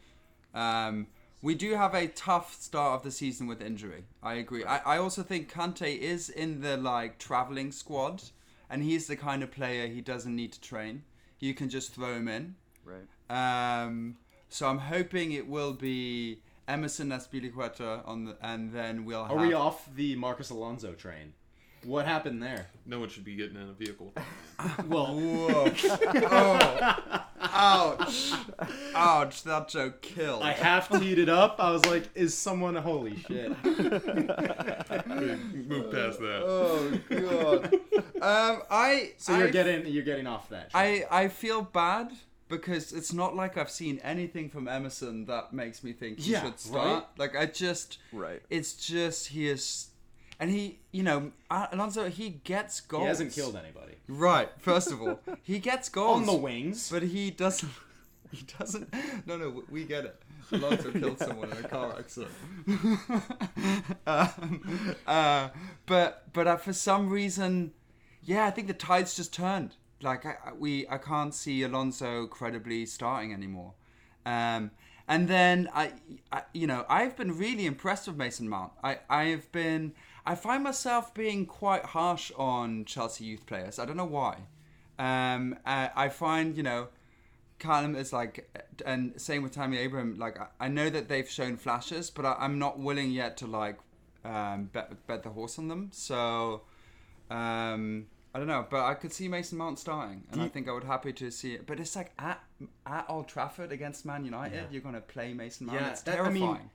Um, we do have a tough start of the season with injury. I agree. I, I also think Kante is in the like traveling squad, and he's the kind of player he doesn't need to train. You can just throw him in. Right. Um, so I'm hoping it will be Emerson Azpilicueta on the, and then we'll. Have Are have, we off the Marcos Alonso train? What happened there? No one should be getting in a vehicle. Well, Whoa! oh, ouch! Ouch! That joke killed. I half teed it up. I was like, "Is someone holy shit?" Move past that. Oh god. um, I. So you're I- getting you're getting off that. train. I I feel bad because it's not like I've seen anything from Emerson that makes me think he Yeah, should start. right? Like I just Right. It's just he is, and he you know Alonso he gets goals. he hasn't killed anybody Right. First of all, he gets goals on the wings. but he doesn't. He doesn't. No, no, we get it. Alonso killed someone in a car accident. um, uh, but but uh, for some reason, yeah, I think the tides just turned. Like I, I- we, I can't see Alonso credibly starting anymore. Um, and then I, I, you know, I've been really impressed with Mason Mount. I, I've been, I find myself being quite harsh on Chelsea youth players. I don't know why. Um, I, I find, you know, Callum is like, and same with Tammy Abraham. Like, I, I know that they've shown flashes, but I, I'm not willing yet to like um, bet bet the horse on them. So, um, I don't know, but I could see Mason Mount starting, and I think I would happy to see it. But it's like at at Old Trafford against Man United, Yeah. you're gonna play Mason Mount. Yeah, it's that- I mean, terrifying.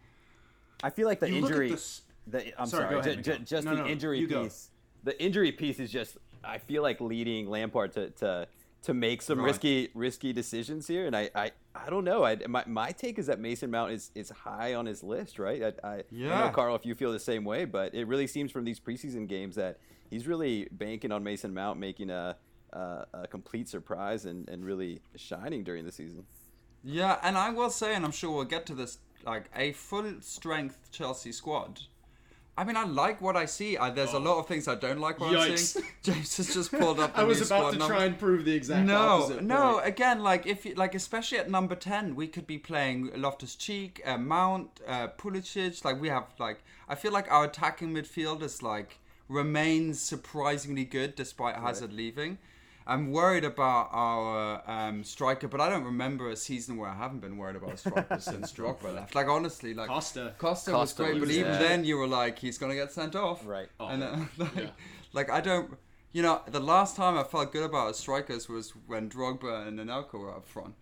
I feel like the You look at injury. The, I'm Sorry, sorry, ahead, ju- Miguel. just No, the no, injury you go. piece. The injury piece is just. I feel like leading Lampard to to, to make some risky risky decisions here, and I I, I don't know. I, my my take is that Mason Mount is, is high on his list, right? I, I, I know Carl if you feel the same way, but it really seems from these preseason games that he's really banking on Mason Mount making a a, a complete surprise and, and really shining during the season. Yeah, and I will say, and I'm sure we'll get to this, like a full strength Chelsea squad. I mean, I like what I see. I, there's a lot of things I don't like what I'm Yikes. seeing. James has just pulled up. I was about to numbers. try and prove the exact no, opposite. no. point. Again, like if you, like especially at number ten, we could be playing Loftus Cheek, uh, Mount, uh, Pulisic. Like we have like I feel like our attacking midfield is like remains surprisingly good despite Hazard leaving. I'm worried about our um, striker, but I don't remember a season where I haven't been worried about a striker since Drogba left. Like honestly, like Costa. Costa, was great, was, but even uh, then you were like, he's gonna get sent off. Right. And then, like, Yeah. like I don't, you know, the last time I felt good about our strikers was when Drogba and Anelka were up front.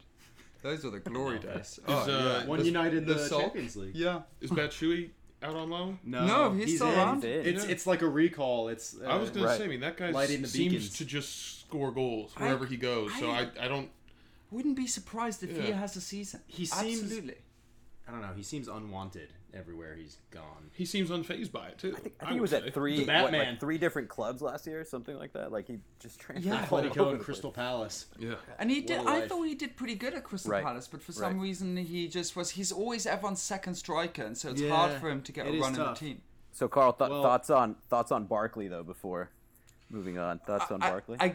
Those were the glory days. Oh, uh, yeah. One The- United in the, Champions League. Yeah. Is Batshuayi out on loan? No, No, he's still in. around. It's Yeah. it's like a recall. It's uh, I was gonna Right. say, I mean, that guy seems beacons. to just score goals I- wherever he goes. so I- I, I don't. Wouldn't be surprised if he has a season. He seems- Absolutely. I don't know. He seems unwanted everywhere he's gone. He seems unfazed by it too. I think, I I he was say. at three, The what, Batman. like three different clubs last year, something like that. Like he just transferred. Yeah. all Atletico and Crystal. Palace. Yeah. And he did. What a I life. thought he did pretty good at Crystal Right. Palace, but for some Right. reason he just was. He's always everyone's second striker, and so it's hard for him to get a is run in the team. So Carl, th- Well- thoughts on thoughts on Barkley though before moving on. Thoughts on I- Barkley? I,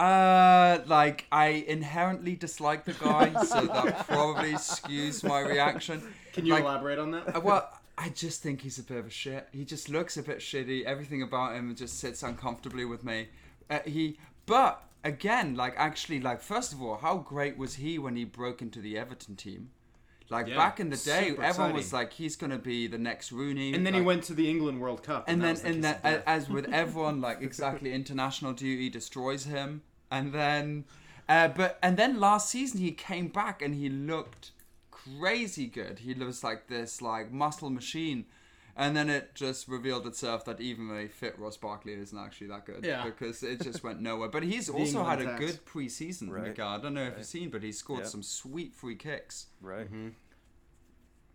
uh, like I inherently dislike the guy, so that probably skews my reaction. Can you Like, elaborate on that? Uh, well, I just think he's a bit of a shit. He just looks a bit shitty. Everything about him just sits uncomfortably with me. Uh, he, but again, like actually, like first of all, how great was he when he broke into the Everton team? Like Yeah, back in the day, super everyone was like, he's gonna be the next Rooney. and then he went to the England World Cup. and that then was the and then as with everyone like exactly international duty destroys him and then uh, but and then last season he came back and he looked crazy good he was like this like muscle machine and then it just revealed itself that even a fit Ross Barkley isn't actually that good Yeah. because it just went nowhere. But he's also England had a good preseason. Right. Miguel. I don't know if you've seen, but he scored Yeah. some sweet free kicks. right.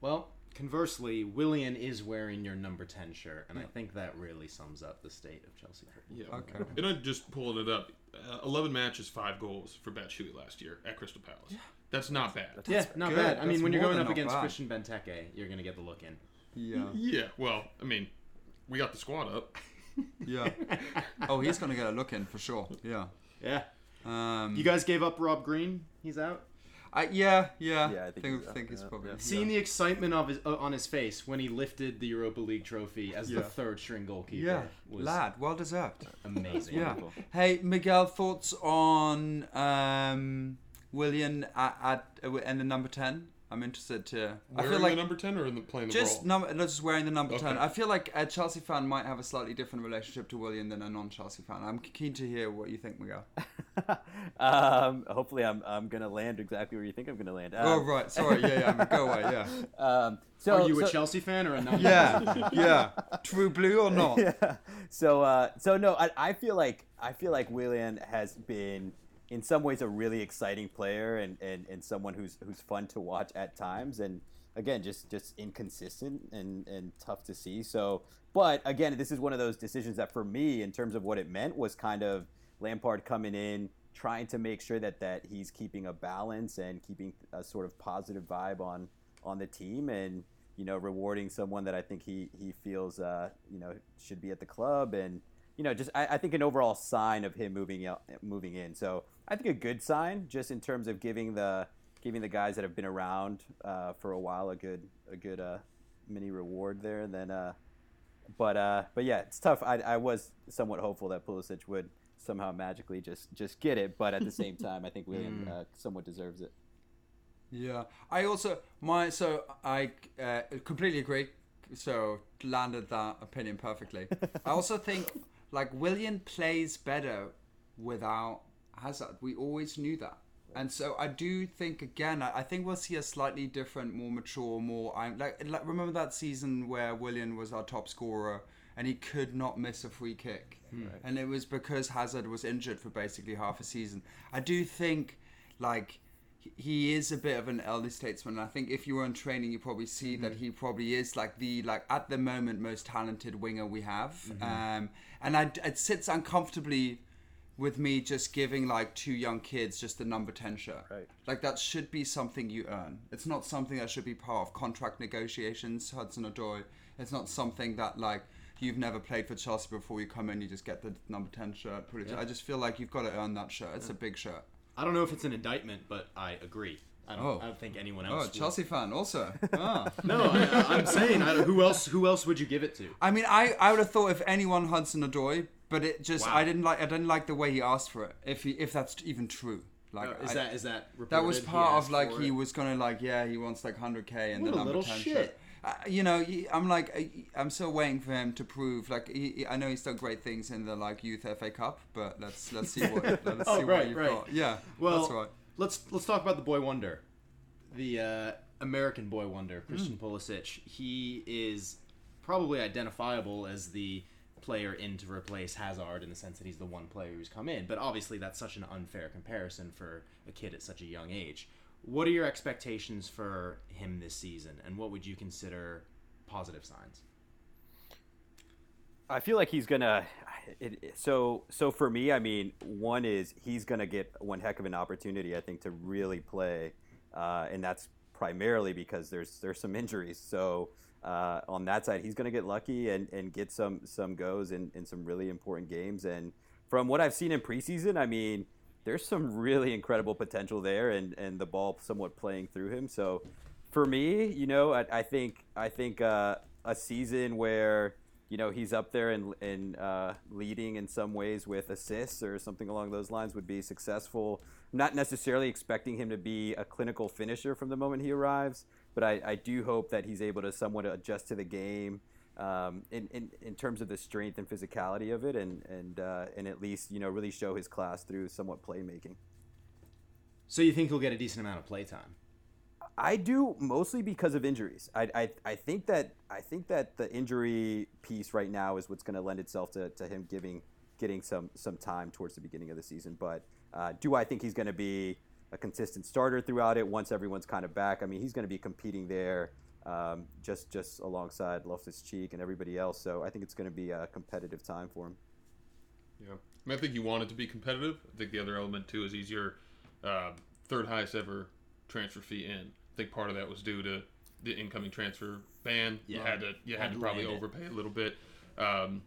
Well, conversely, Willian is wearing your number ten shirt, and I think that really sums up the state of Chelsea. Yeah. Okay. And I'm just pulling it up. Uh, 11 matches, five goals for Batshuayi last year at Crystal Palace. Yeah. That's not bad. yeah, not bad. I mean, when you're going up against Christian Benteke, you're going to get the look in. Yeah. Yeah. Well, I mean, we got the squad up. Yeah. oh, he's going to get a look in for sure. Yeah. Yeah. Um, You guys gave up Rob Green. He's out. I, yeah, yeah. Yeah, I I think think, he's think, he's probably. yeah. Seeing the excitement of his uh, on his face when he lifted the Europa League trophy as Yeah. the third string goalkeeper Yeah, was lad, well deserved. amazing. Yeah. Hey, Miguel, thoughts on um, Willian at, at uh, and the number ten? I'm interested to. I Wearing feel like the number 10 or in the playing the just role? number, no, just wearing the number ten. I feel like a Chelsea fan might have a slightly different relationship to Willian than a non-Chelsea fan. I'm keen to hear what you think, Miguel. um, hopefully, I'm I'm gonna land exactly where you think I'm gonna land. Um, oh right, sorry, yeah, yeah, I mean, go away, yeah, Um, so Are you a Chelsea fan or a non? yeah, yeah. True blue or not? yeah. So uh, so no, I, I feel like I feel like Willian has been in some ways a really exciting player and, and, and someone who's who's fun to watch at times. And again just just inconsistent and, and tough to see. So but again, this is one of those decisions that for me in terms of what it meant was kind of Lampard coming in trying to make sure that that he's keeping a balance and keeping a sort of positive vibe on on the team and you know rewarding someone that I think he he feels uh, you know should be at the club. And you know just I, I think an overall sign of him moving out moving in. So I think a good sign just in terms of giving the giving the guys that have been around uh, for a while a good a good uh, mini reward there and then uh, but uh, but yeah it's tough I, I was somewhat hopeful that Pulisic would somehow magically just just get it but at the same time I think Willian uh, somewhat deserves it Yeah, I also my so I uh, completely agree. So landed that opinion perfectly. I also think like Willian plays better without Hazard. We always knew that, and so I do think again. I, I think we'll see a slightly different, more mature, more. I'm like, like remember that season where Willian was our top scorer and he could not miss a free kick, hmm. and it was because Hazard was injured for basically half a season. I do think like he is a bit of an elder statesman. I think if you were in training, you probably see that hmm. he probably is like the like at the moment most talented winger we have. Mm-hmm. Um, and I, it sits uncomfortably with me just giving like two young kids just the number ten shirt. Right. Like that should be something you earn. It's not something that should be part of contract negotiations. Hudson Odoi. It's not something that like. You've never played for Chelsea before. You come in, you just get the number ten shirt. Put it. I just feel like you've got to earn that shirt. It's a big shirt. I don't know if it's an indictment, but I agree. I don't, Oh. I don't think anyone Oh, else. a Chelsea fan also. Ah. No, I, I'm saying who else? Who else would you give it to? I mean, I, I would have thought if anyone Hudson Odoi, but it just Wow. I didn't like I didn't like the way he asked for it. If he, if that's even true, like Uh, is I- that is that that was part of like he it? was gonna like yeah he wants like hundred k and What the a number little ten shit. shirt. Uh, you know, he- I'm like I'm still waiting for him to prove. Like he, I know he's done great things in the like youth FA Cup, but let's let's see what let's Oh, see right, what you've right. got. Yeah, Well, that's right. let's let's talk about the boy wonder, the uh, American boy wonder. Christian Pulisic. He is probably identifiable as the player in to replace Hazard in the sense that he's the one player who's come in. But obviously, that's such an unfair comparison for a kid at such a young age. What are your expectations for him this season, and what would you consider positive signs? I feel like he's gonna. It, so so for me, I mean, one is he's gonna get one heck of an opportunity, I think, to really play, uh, and that's primarily because there's there's some injuries. So uh, on that side, he's gonna get lucky and, and get some some goes in, in some really important games. And from what I've seen in preseason, I mean, there's some really incredible potential there, and, and the ball somewhat playing through him. So for me, you know, I, I think I think uh, a season where you know he's up there and and uh, leading in some ways with assists or something along those lines would be successful. Not necessarily expecting him to be a clinical finisher from the moment he arrives, but I, I do hope that he's able to somewhat adjust to the game. Um, in, in, in terms of the strength and physicality of it, and and uh, and at least you know really show his class through somewhat playmaking. So you think he'll get a decent amount of playtime? I do mostly because of injuries. I, I, I think that I think that the injury piece right now is what's going to lend itself to, to him giving getting some some time towards the beginning of the season. But uh, do I think he's going to be a consistent starter throughout it once everyone's kind of back? I mean, he's going to be competing there um, just just alongside Loftus Cheek and everybody else. So I think it's going to be a competitive time for him. Yeah, I, mean, I think you want it to be competitive. I think the other element too is he's your uh, third highest ever transfer fee in. I think part of that was due to the incoming transfer ban. You Yeah. had to you had, Had to to probably land it. overpay a little bit. Um,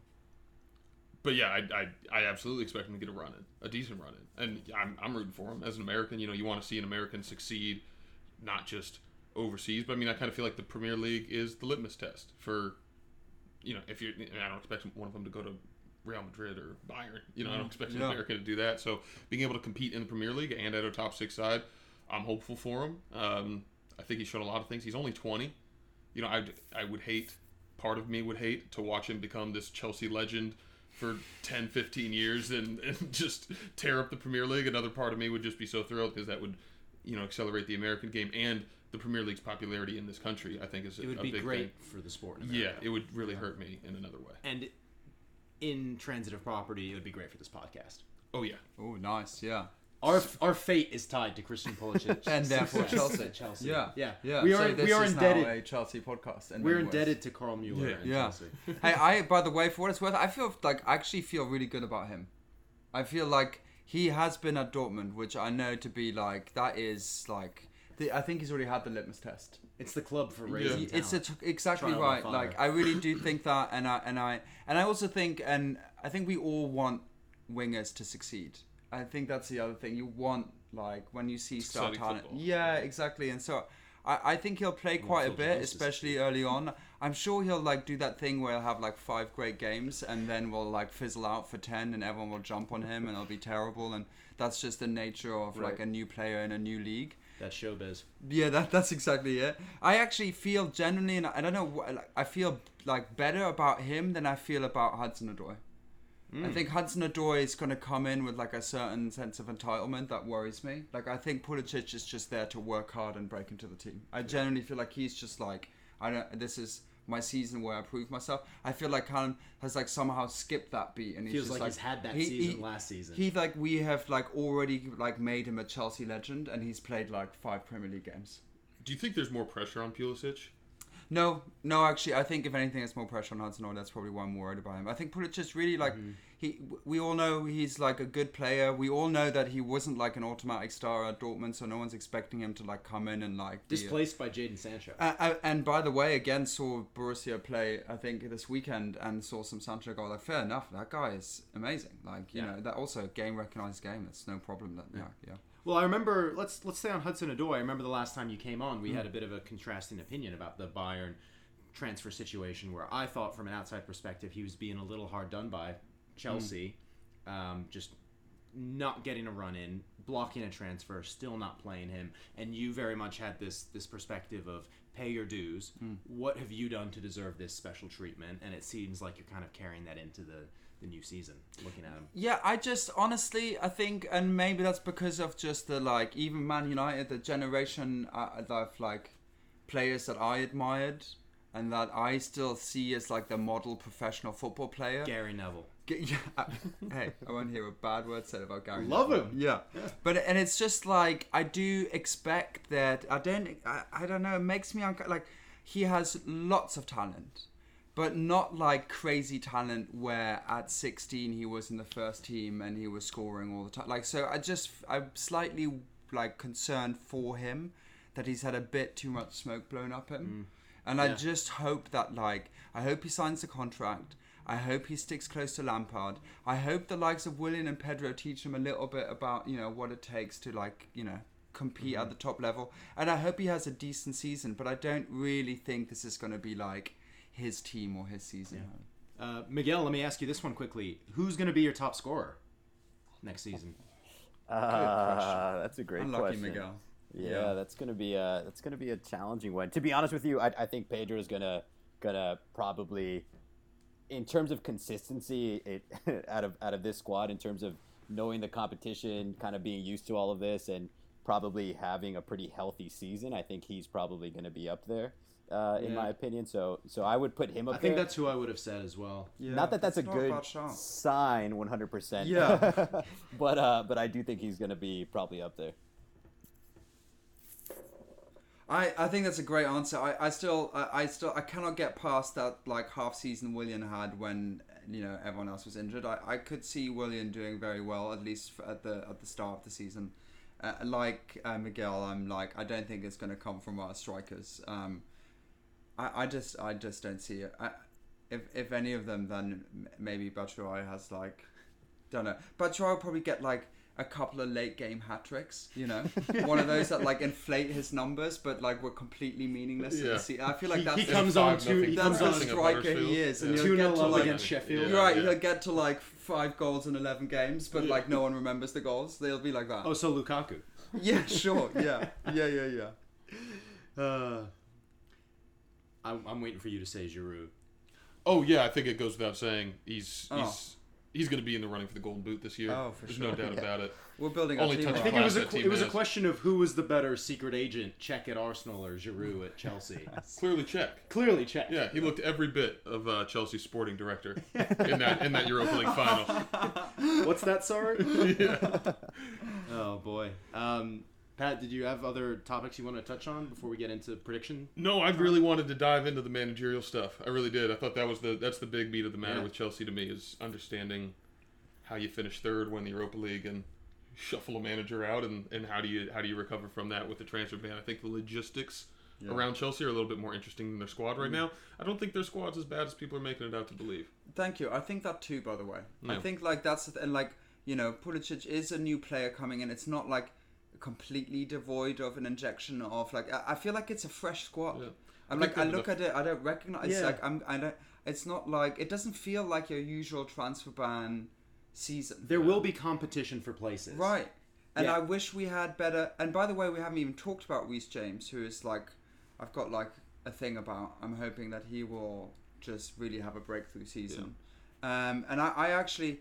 but yeah, I, I, I absolutely expect him to get a run in, a decent run in, and I'm, I'm rooting for him as an American. You know, you want to see an American succeed, not just overseas. But I mean, I kind of feel like the Premier League is the litmus test for, you know, if you're. I don't expect one of them to go to Real Madrid or Bayern. You know, I don't expect an Yeah. American to do that. So being able to compete in the Premier League and at a top six side, I'm hopeful for him. Um, I think he's shown a lot of things. He's only 20. You know, I I would hate. Part of me would hate to watch him become this Chelsea legend for 10, 15 years and, and just tear up the Premier League. Another part of me would just be so thrilled because that would, you know, accelerate the American game and the Premier League's popularity in this country. I think is a, It would a be big great thing. for the sport. In Yeah, it would really hurt me in another way. And in transitive property, it would be great for this podcast. Oh yeah. Oh, nice. Yeah. Our our fate is tied to Christian Pulisic And therefore success Chelsea. Chelsea. Yeah. yeah, Yeah. We So are this we are is indebted. now a Chelsea podcast. in we're indebted to Carl Mueller. and Yeah. Chelsea. hey, I by the way, for what it's worth, I feel like I actually feel really good about him. I feel like he has been at Dortmund, which I know to be like that is like the, I think he's already had the litmus test. It's the club for raising He- It's a t- exactly Trial right. Like I really do think that, and I and I and I also think, and I think we all want wingers to succeed. I think that's the other thing. You want like when you see star talent. football. Yeah, exactly. And so I, I think he'll play quite a bit, especially early on. I'm sure he'll like do that thing where he'll have like five great games and then we'll like fizzle out for ten and everyone will jump on him and it'll be terrible and that's just the nature of like a new player in a new league. That's showbiz. Yeah, that that's exactly it. I actually feel genuinely, and I don't know, I feel like better about him than I feel about Hudson Odoi. I hmm. think Hudson Odoi is going to come in with like a certain sense of entitlement that worries me. Like I think Pulisic is just there to work hard and break into the team. I genuinely feel like he's just like I don't. This is my season where I prove myself. I feel like Callum has like somehow skipped that beat and he's Feels just like he's had that he- season he- last season. He like we have like already like made him a Chelsea legend and he's played like five Premier League games. Do you think there's more pressure on Pulisic? No, no, actually, I think if anything, it's more pressure on Hudson. Odoi. That's probably why I'm worried about him. I think Pulisic's really like Mm-hmm. he. We all know he's like a good player. We all know that he wasn't like an automatic star at Dortmund, so no one's expecting him to like come in and like be Displaced by Jadon Sancho. uh, uh, and by the way, again, saw Borussia play. I think this weekend and saw some Sancho go. Like, fair enough. That guy is amazing. Like, you Yeah. know, that also game recognized game. It's no problem. That yeah, yeah. Well, I remember. Let's let's stay on Hudson Odoi. I remember the last time you came on, Hmm. we had a bit of a contrasting opinion about the Bayern transfer situation, where I thought, from an outside perspective, he was being a little hard done by Chelsea, Hmm. um, just not getting a run in, blocking a transfer, still not playing him, and you very much had this this perspective of pay your dues. Hmm. What have you done to deserve this special treatment? And it seems like you're kind of carrying that into the the new season, looking at him. Yeah, I just honestly, I think, and maybe that's because of just the like, even Man United, the generation uh, of like players that I admired and that I still see as like the model professional football player. Gary Neville. G- Yeah, hey, I won't hear a bad word said about Gary. Love Neville. him. Yeah, but and it's just like I do expect that. I don't. I, I don't know. It makes me unco- like he has lots of talent, but not like crazy talent where at 16 he was in the first team and he was scoring all the time. Like so, I just I'm slightly like concerned for him that he's had a bit too much smoke blown up him. Mm. And I just hope that, like, I hope he signs the contract. I hope he sticks close to Lampard. I hope the likes of Willian and Pedro teach him a little bit about, you know, what it takes to, like, you know, compete at mm-hmm. the top level. And I hope he has a decent season, but I don't really think this is going to be, like, his team or his season. Uh, Miguel, let me ask you this one quickly. Who's going to be your top scorer next season? Uh, that's a great Unlucky question. Miguel. Yeah, Yeah. that's gonna be a that's gonna be a challenging one. To be honest with you, I, I think Pedro is gonna gonna probably, in terms of consistency, it out of out of this squad, in terms of knowing the competition, kind of being used to all of this, and probably having a pretty healthy season, I think he's probably gonna be up there, uh, in Yeah. my opinion. So so I would put him up there. I think there. that's who I would have said as well. Yeah, Not that that's a it's not good sign, one hundred percent. Yeah. but uh, but I do think he's gonna be probably up there. I, I think that's a great answer. I, I still I, I still I cannot get past that like half season Willian had when you know everyone else was injured. I, I could see Willian doing very well at least f- at the at the start of the season. Uh, like uh, Miguel, I'm like I don't think it's going to come from our strikers. Um, I, I just I just don't see it. I, if if any of them, then m- maybe Batshuayi has like don't know. Batshuayi will probably get like a couple of late game hat tricks, you know, one of those that like inflate his numbers, but like were completely meaningless. to the Yeah. I feel like He- that's he comes on two- he that's comes the on- striker he is, and Yeah. he'll get to like against Sheffield. You're right, Yeah. he'll get to like five goals in eleven games, but Yeah. like no one remembers the goals. They'll be like that. Oh, so Lukaku. Yeah, sure. Yeah, yeah, yeah, yeah. Uh, I'm, I'm waiting for you to say Giroud. Oh yeah, I think it goes without saying he's Oh. he's he's going to be in the running for the Golden Boot this year. Oh, for There's sure. no doubt Yeah. about it. We're building our Only team I think it was a qu- it was a question of who was the better secret agent, Cech at Arsenal or Giroud at Chelsea. Clearly Cech. Clearly Cech. Yeah, he looked every bit of uh, Chelsea's sporting director in that in that Europa League final. What's that, sorry? Yeah. Oh boy. Um, Pat, did you have other topics you want to touch on before we get into prediction? No, I really wanted to dive into the managerial stuff. I really did. I thought that was the that's the big meat of the matter Yeah. with Chelsea to me is understanding how you finish third, win the Europa League, and shuffle a manager out, and, and how do you how do you recover from that with the transfer ban? I think the logistics Yeah. around Chelsea are a little bit more interesting than their squad right Mm. now. I don't think their squad's as bad as people are making it out to believe. Thank you. I think that too, by the way. I think like that's and like you know, Pulisic is a new player coming in. It's not like completely devoid of an injection of like. I, I feel like it's a fresh squad. Yeah. I'm like I look the- at it. I don't recognize. Yeah. Like I'm. I don't. It's not like it doesn't feel like your usual transfer ban season. There will be competition for places. Right. And Yeah. I wish we had better. And by the way, we haven't even talked about Reece James, who is like, I've got like a thing about. I'm hoping that he will just really have a breakthrough season. Um, and I, I actually,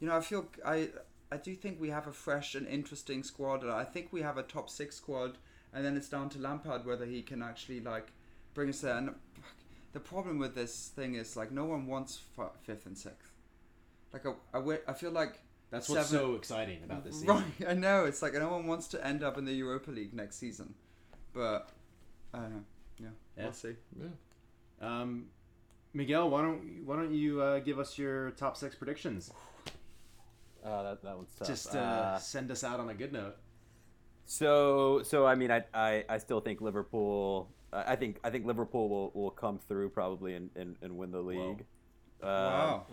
you know, I feel I, I do think we have a fresh and interesting squad. And I think we have a top six squad, and then it's down to Lampard whether he can actually like bring us there. And the problem with this thing is like no one wants f- fifth and sixth. Like I, I, wi- I feel like That's what's seven- so exciting about this season. Right, I know. It's like no one wants to end up in the Europa League next season, but I don't know. Yeah, Yeah. we'll see. Yeah. Um, Miguel, why don't why don't you uh, give us your top six predictions? Uh, that that one's tough. Just uh, Uh, send us out on a good note. So, so I mean, I, I, I still think Liverpool. I I think I think Liverpool will, will come through probably and, and, and win the league. Uh, Wow.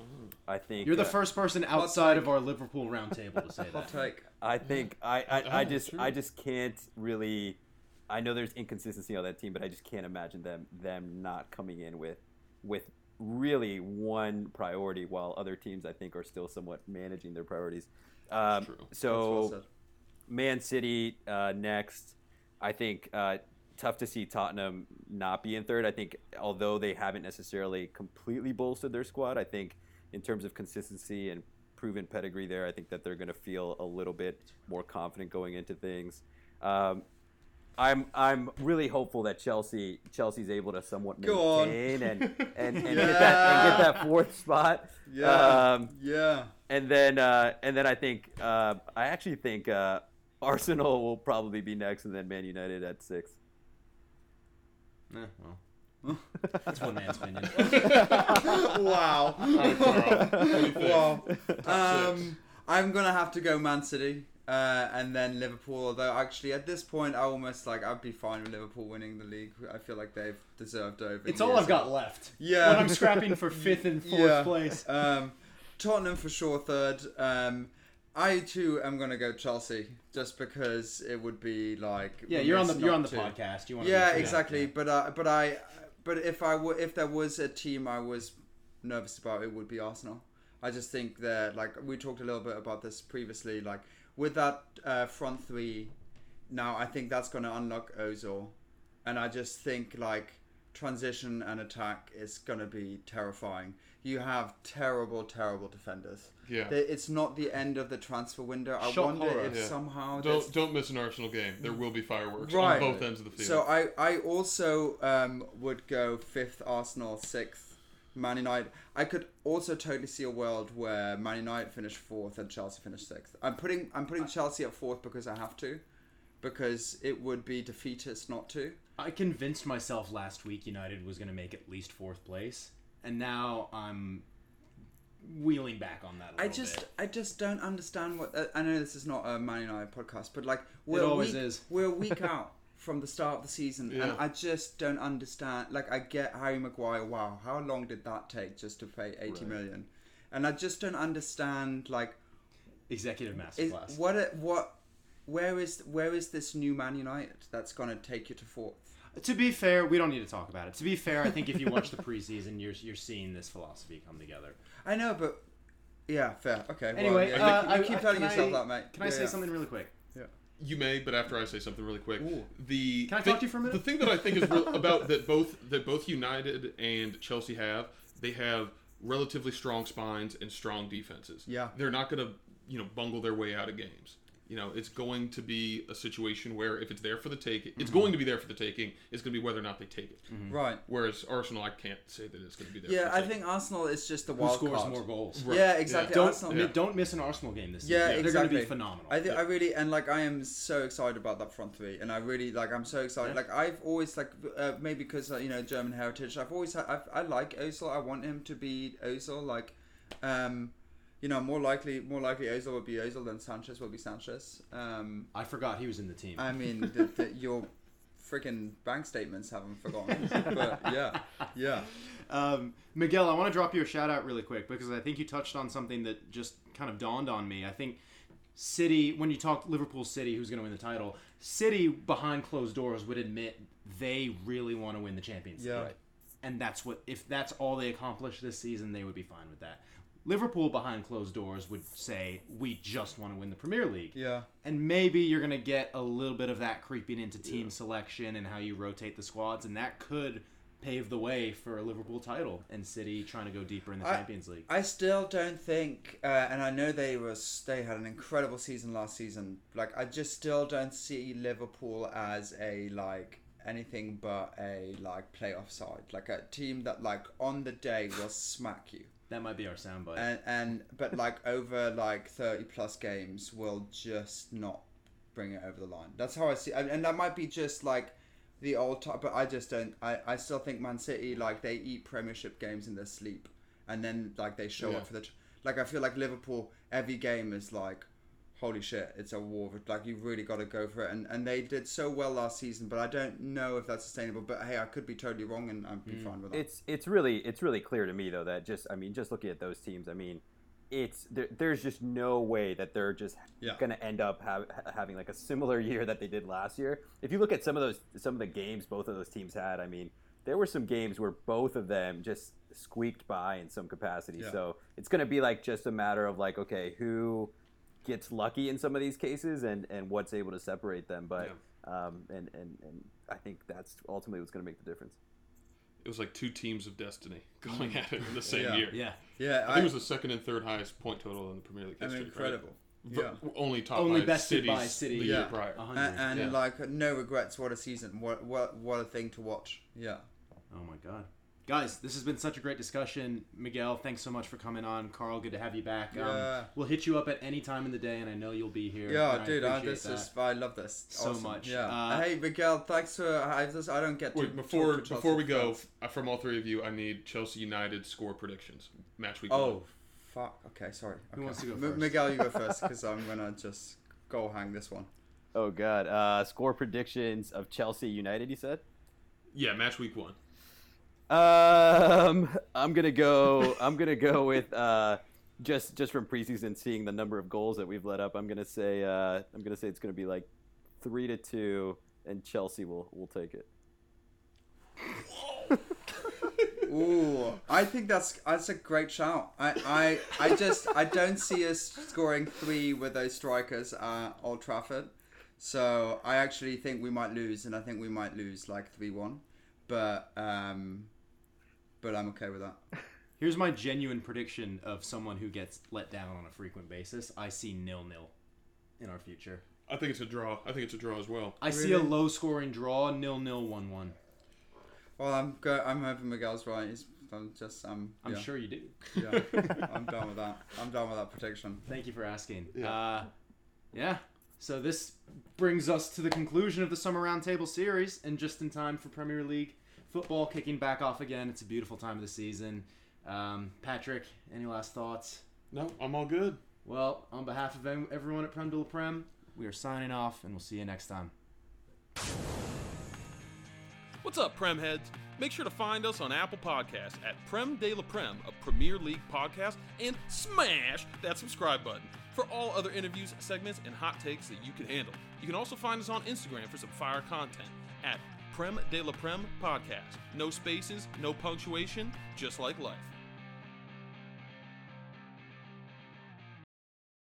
I think You're the uh, first person outside of our Liverpool roundtable to say Hot that. take. I think I, I, I Oh, just true. I just can't really. I know there's inconsistency on that team, but I just can't imagine them them not coming in with with really one priority, while other teams I think are still somewhat managing their priorities. Um. That's well so. Man City uh, next. I think uh, tough to see Tottenham not be in third. I think although they haven't necessarily completely bolstered their squad, I think in terms of consistency and proven pedigree there, I think that they're going to feel a little bit more confident going into things. Um, I'm I'm really hopeful that Chelsea Chelsea's able to somewhat Go on. maintain and and, and, get that, and get that fourth spot. Yeah. Um, yeah. and then uh, and then I think uh, I actually think uh, Arsenal will probably be next, and then Man United at six. Eh, well, that's one man's opinion. wow. Carl, what do you think? wow. Um. I'm gonna have to go Man City. Uh, and then Liverpool, although actually at this point I almost like I'd be fine with Liverpool winning the league. I feel like they've deserved over. It's all. I've got left. Yeah. When I'm scrapping for fifth and fourth Yeah. place. Um, Tottenham for sure third. Um, I too am gonna go Chelsea just because it would be like Yeah, you're on the you're on the to. podcast. You want Yeah, exactly. But uh, but I but if I were if there was a team I was nervous about, it would be Arsenal. I just think that like we talked a little bit about this previously. Like with that uh, front three, now I think that's going to unlock Ozil, and I just think like transition and attack is going to be terrifying. You have terrible, terrible defenders. Yeah. They- It's not the end of the transfer window. I Shock wonder horror. if Yeah. somehow Don't don't miss an Arsenal game. There will be fireworks Right. on both ends of the field. So I, I also um, would go fifth Arsenal, sixth Man United. I could also totally see a world where Man United finish fourth and Chelsea finish sixth. I'm putting I'm putting Chelsea at fourth because I have to, because it would be defeatist not to. I convinced myself last week United was going to make at least fourth place, and now I'm wheeling back on that. A I just, bit. I just don't understand what. Uh, I know this is not a Man United podcast, but like we're always week, is. We're a week out from the start of the season, and I just don't understand. Like I get Harry Maguire. Wow, how long did that take just to pay eighty million? And I just don't understand. Like, executive is, masterclass. what, what, where is, where is this new Man United that's gonna take you to fourth? To be fair, we don't need to talk about it. To be fair, I think if you watch the preseason, you're you're seeing this philosophy come together. I know, but yeah, fair. Okay. well, Anyway, yeah, you uh, keep- I- you keep telling yourself I- that, mate. Can I say yeah. something really quick? You may, but after I say something really quick, Ooh. the Can I talk to you for a minute? The thing that I think is real about that both that both United and Chelsea have, they have relatively strong spines and strong defenses. Yeah. they're not going to you know bungle their way out of games. You know, it's going to be a situation where if it's there for the taking, it's Mm-hmm. going to be there for the taking. It's going to be whether or not they take it. Right. Whereas Arsenal, I can't say that it's going to be there. Yeah, for I the taking. think Arsenal is just the wild Who scores card. more goals? Yeah, exactly. Don't Arsenal. mi- don't miss an Arsenal game this season. Yeah, exactly. They're going to be phenomenal. I think I really and like I am so excited about that front three, and I really like I'm so excited. Yeah. Like I've always like uh, maybe because uh, you know German heritage. I've always had, I've, I like Ozil. I want him to be Ozil. Like, um, you know, more likely more likely Ozil will be Ozil than Sanchez will be Sanchez. Um, I forgot he was in the team. I mean, the, the, your freaking bank statements haven't forgotten. but yeah, yeah. Um, Miguel, I want to drop you a shout out really quick because I think you touched on something that just kind of dawned on me. I think City, when you talk Liverpool City, who's going to win the title, City behind closed doors would admit they really want to win the Champions League. Yeah. Right. And that's what, if that's all they accomplish this season, they would be fine with that. Liverpool behind closed doors would say, we just want to win the Premier League. Yeah. And maybe you're going to get a little bit of that creeping into team selection and how you rotate the squads, and that could pave the way for a Liverpool title and City trying to go deeper in the I- Champions League. I still don't think, uh, and I know they was they had an incredible season last season. Like I just still don't see Liverpool as a like anything but a like playoff side, like a team that like on the day will smack you. That might be our soundbite. And and but like over like thirty plus games will just not bring it over the line. That's how I see, and, and that might be just like the old time, but I just don't. I I still think Man City like they eat Premiership games in their sleep, and then like they show Yeah. up for the. Like I feel like Liverpool every game is like. Holy shit! It's a war. Like you've really got to go for it, and and they did so well last season. But I don't know if that's sustainable. But hey, I could be totally wrong, and I'd be hmm. fine with that. It's it's really it's really clear to me though that just I mean just looking at those teams I mean it's there, there's just no way that they're just Yeah. going to end up have, having like a similar year that they did last year. If you look at some of those some of the games both of those teams had, I mean there were some games where both of them just squeaked by in some capacity. Yeah. So it's going to be like just a matter of like okay who gets lucky in some of these cases and and what's able to separate them. But um, and and and I think that's ultimately what's going to make the difference. It was like two teams of destiny going at it in the same Yeah. year. Yeah. Yeah, I think I- it was the second and third highest point total in the Premier League I mean, history. incredible. Right? Yeah. V- Only top Only by bested by City. the Yeah. year prior. And, and Yeah. like no regrets. What a season! What what what a thing to watch! Yeah. Oh my god. Guys, this has been such a great discussion. Miguel, thanks so much for coming on. Carl, good to have you back. Um, we'll hit you up at any time in the day, and I know you'll be here. Yeah, I dude, I, appreciate this that. is I love this So Awesome. much. Yeah. Uh, hey, Miguel, thanks for. I just I don't get to Wait, before to before we go, fans. from all three of you, I need Chelsea United score predictions. Match week. Oh, one. fuck. Okay, sorry. Who Okay. wants to go M- first? Miguel, you go first because I'm gonna just go hang this one. Oh God! Uh, score predictions of Chelsea United. You said. Yeah, match week one. Um, I'm gonna go. I'm gonna go with uh, just just from preseason, seeing the number of goals that we've let up. I'm gonna say. Uh, I'm gonna say it's gonna be like three to two, and Chelsea will will take it. Ooh, I think that's that's a great shout. I, I I just I don't see us scoring three with those strikers at Old Trafford. So I actually think we might lose, and I think we might lose like three one. But um, but I'm okay with that. Here's my genuine prediction of someone who gets let down on a frequent basis. I see nil nil in our future. I think it's a draw. I think it's a draw as well. I see a Really? low scoring draw, nil nil one one. Well, I'm go- I'm hoping Miguel's right. He's, I'm just um. I'm yeah. sure you do. Yeah, I'm done with that. I'm done with that prediction. Thank you for asking. Yeah. Uh, yeah. So this brings us to the conclusion of the Summer Roundtable series, and just in time for Premier League football kicking back off again. It's a beautiful time of the season. Um, Patrick, any last thoughts? No, I'm all good. Well, on behalf of everyone at Prem de la Prem, we are signing off, and we'll see you next time. What's up, Prem heads? Make sure to find us on Apple Podcasts at Prem de la Prem, a Premier League podcast, and smash that subscribe button for all other interviews, segments, and hot takes that you can handle. You can also find us on Instagram for some fire content at Prem de la Prem Podcast. No spaces, no punctuation, just like life.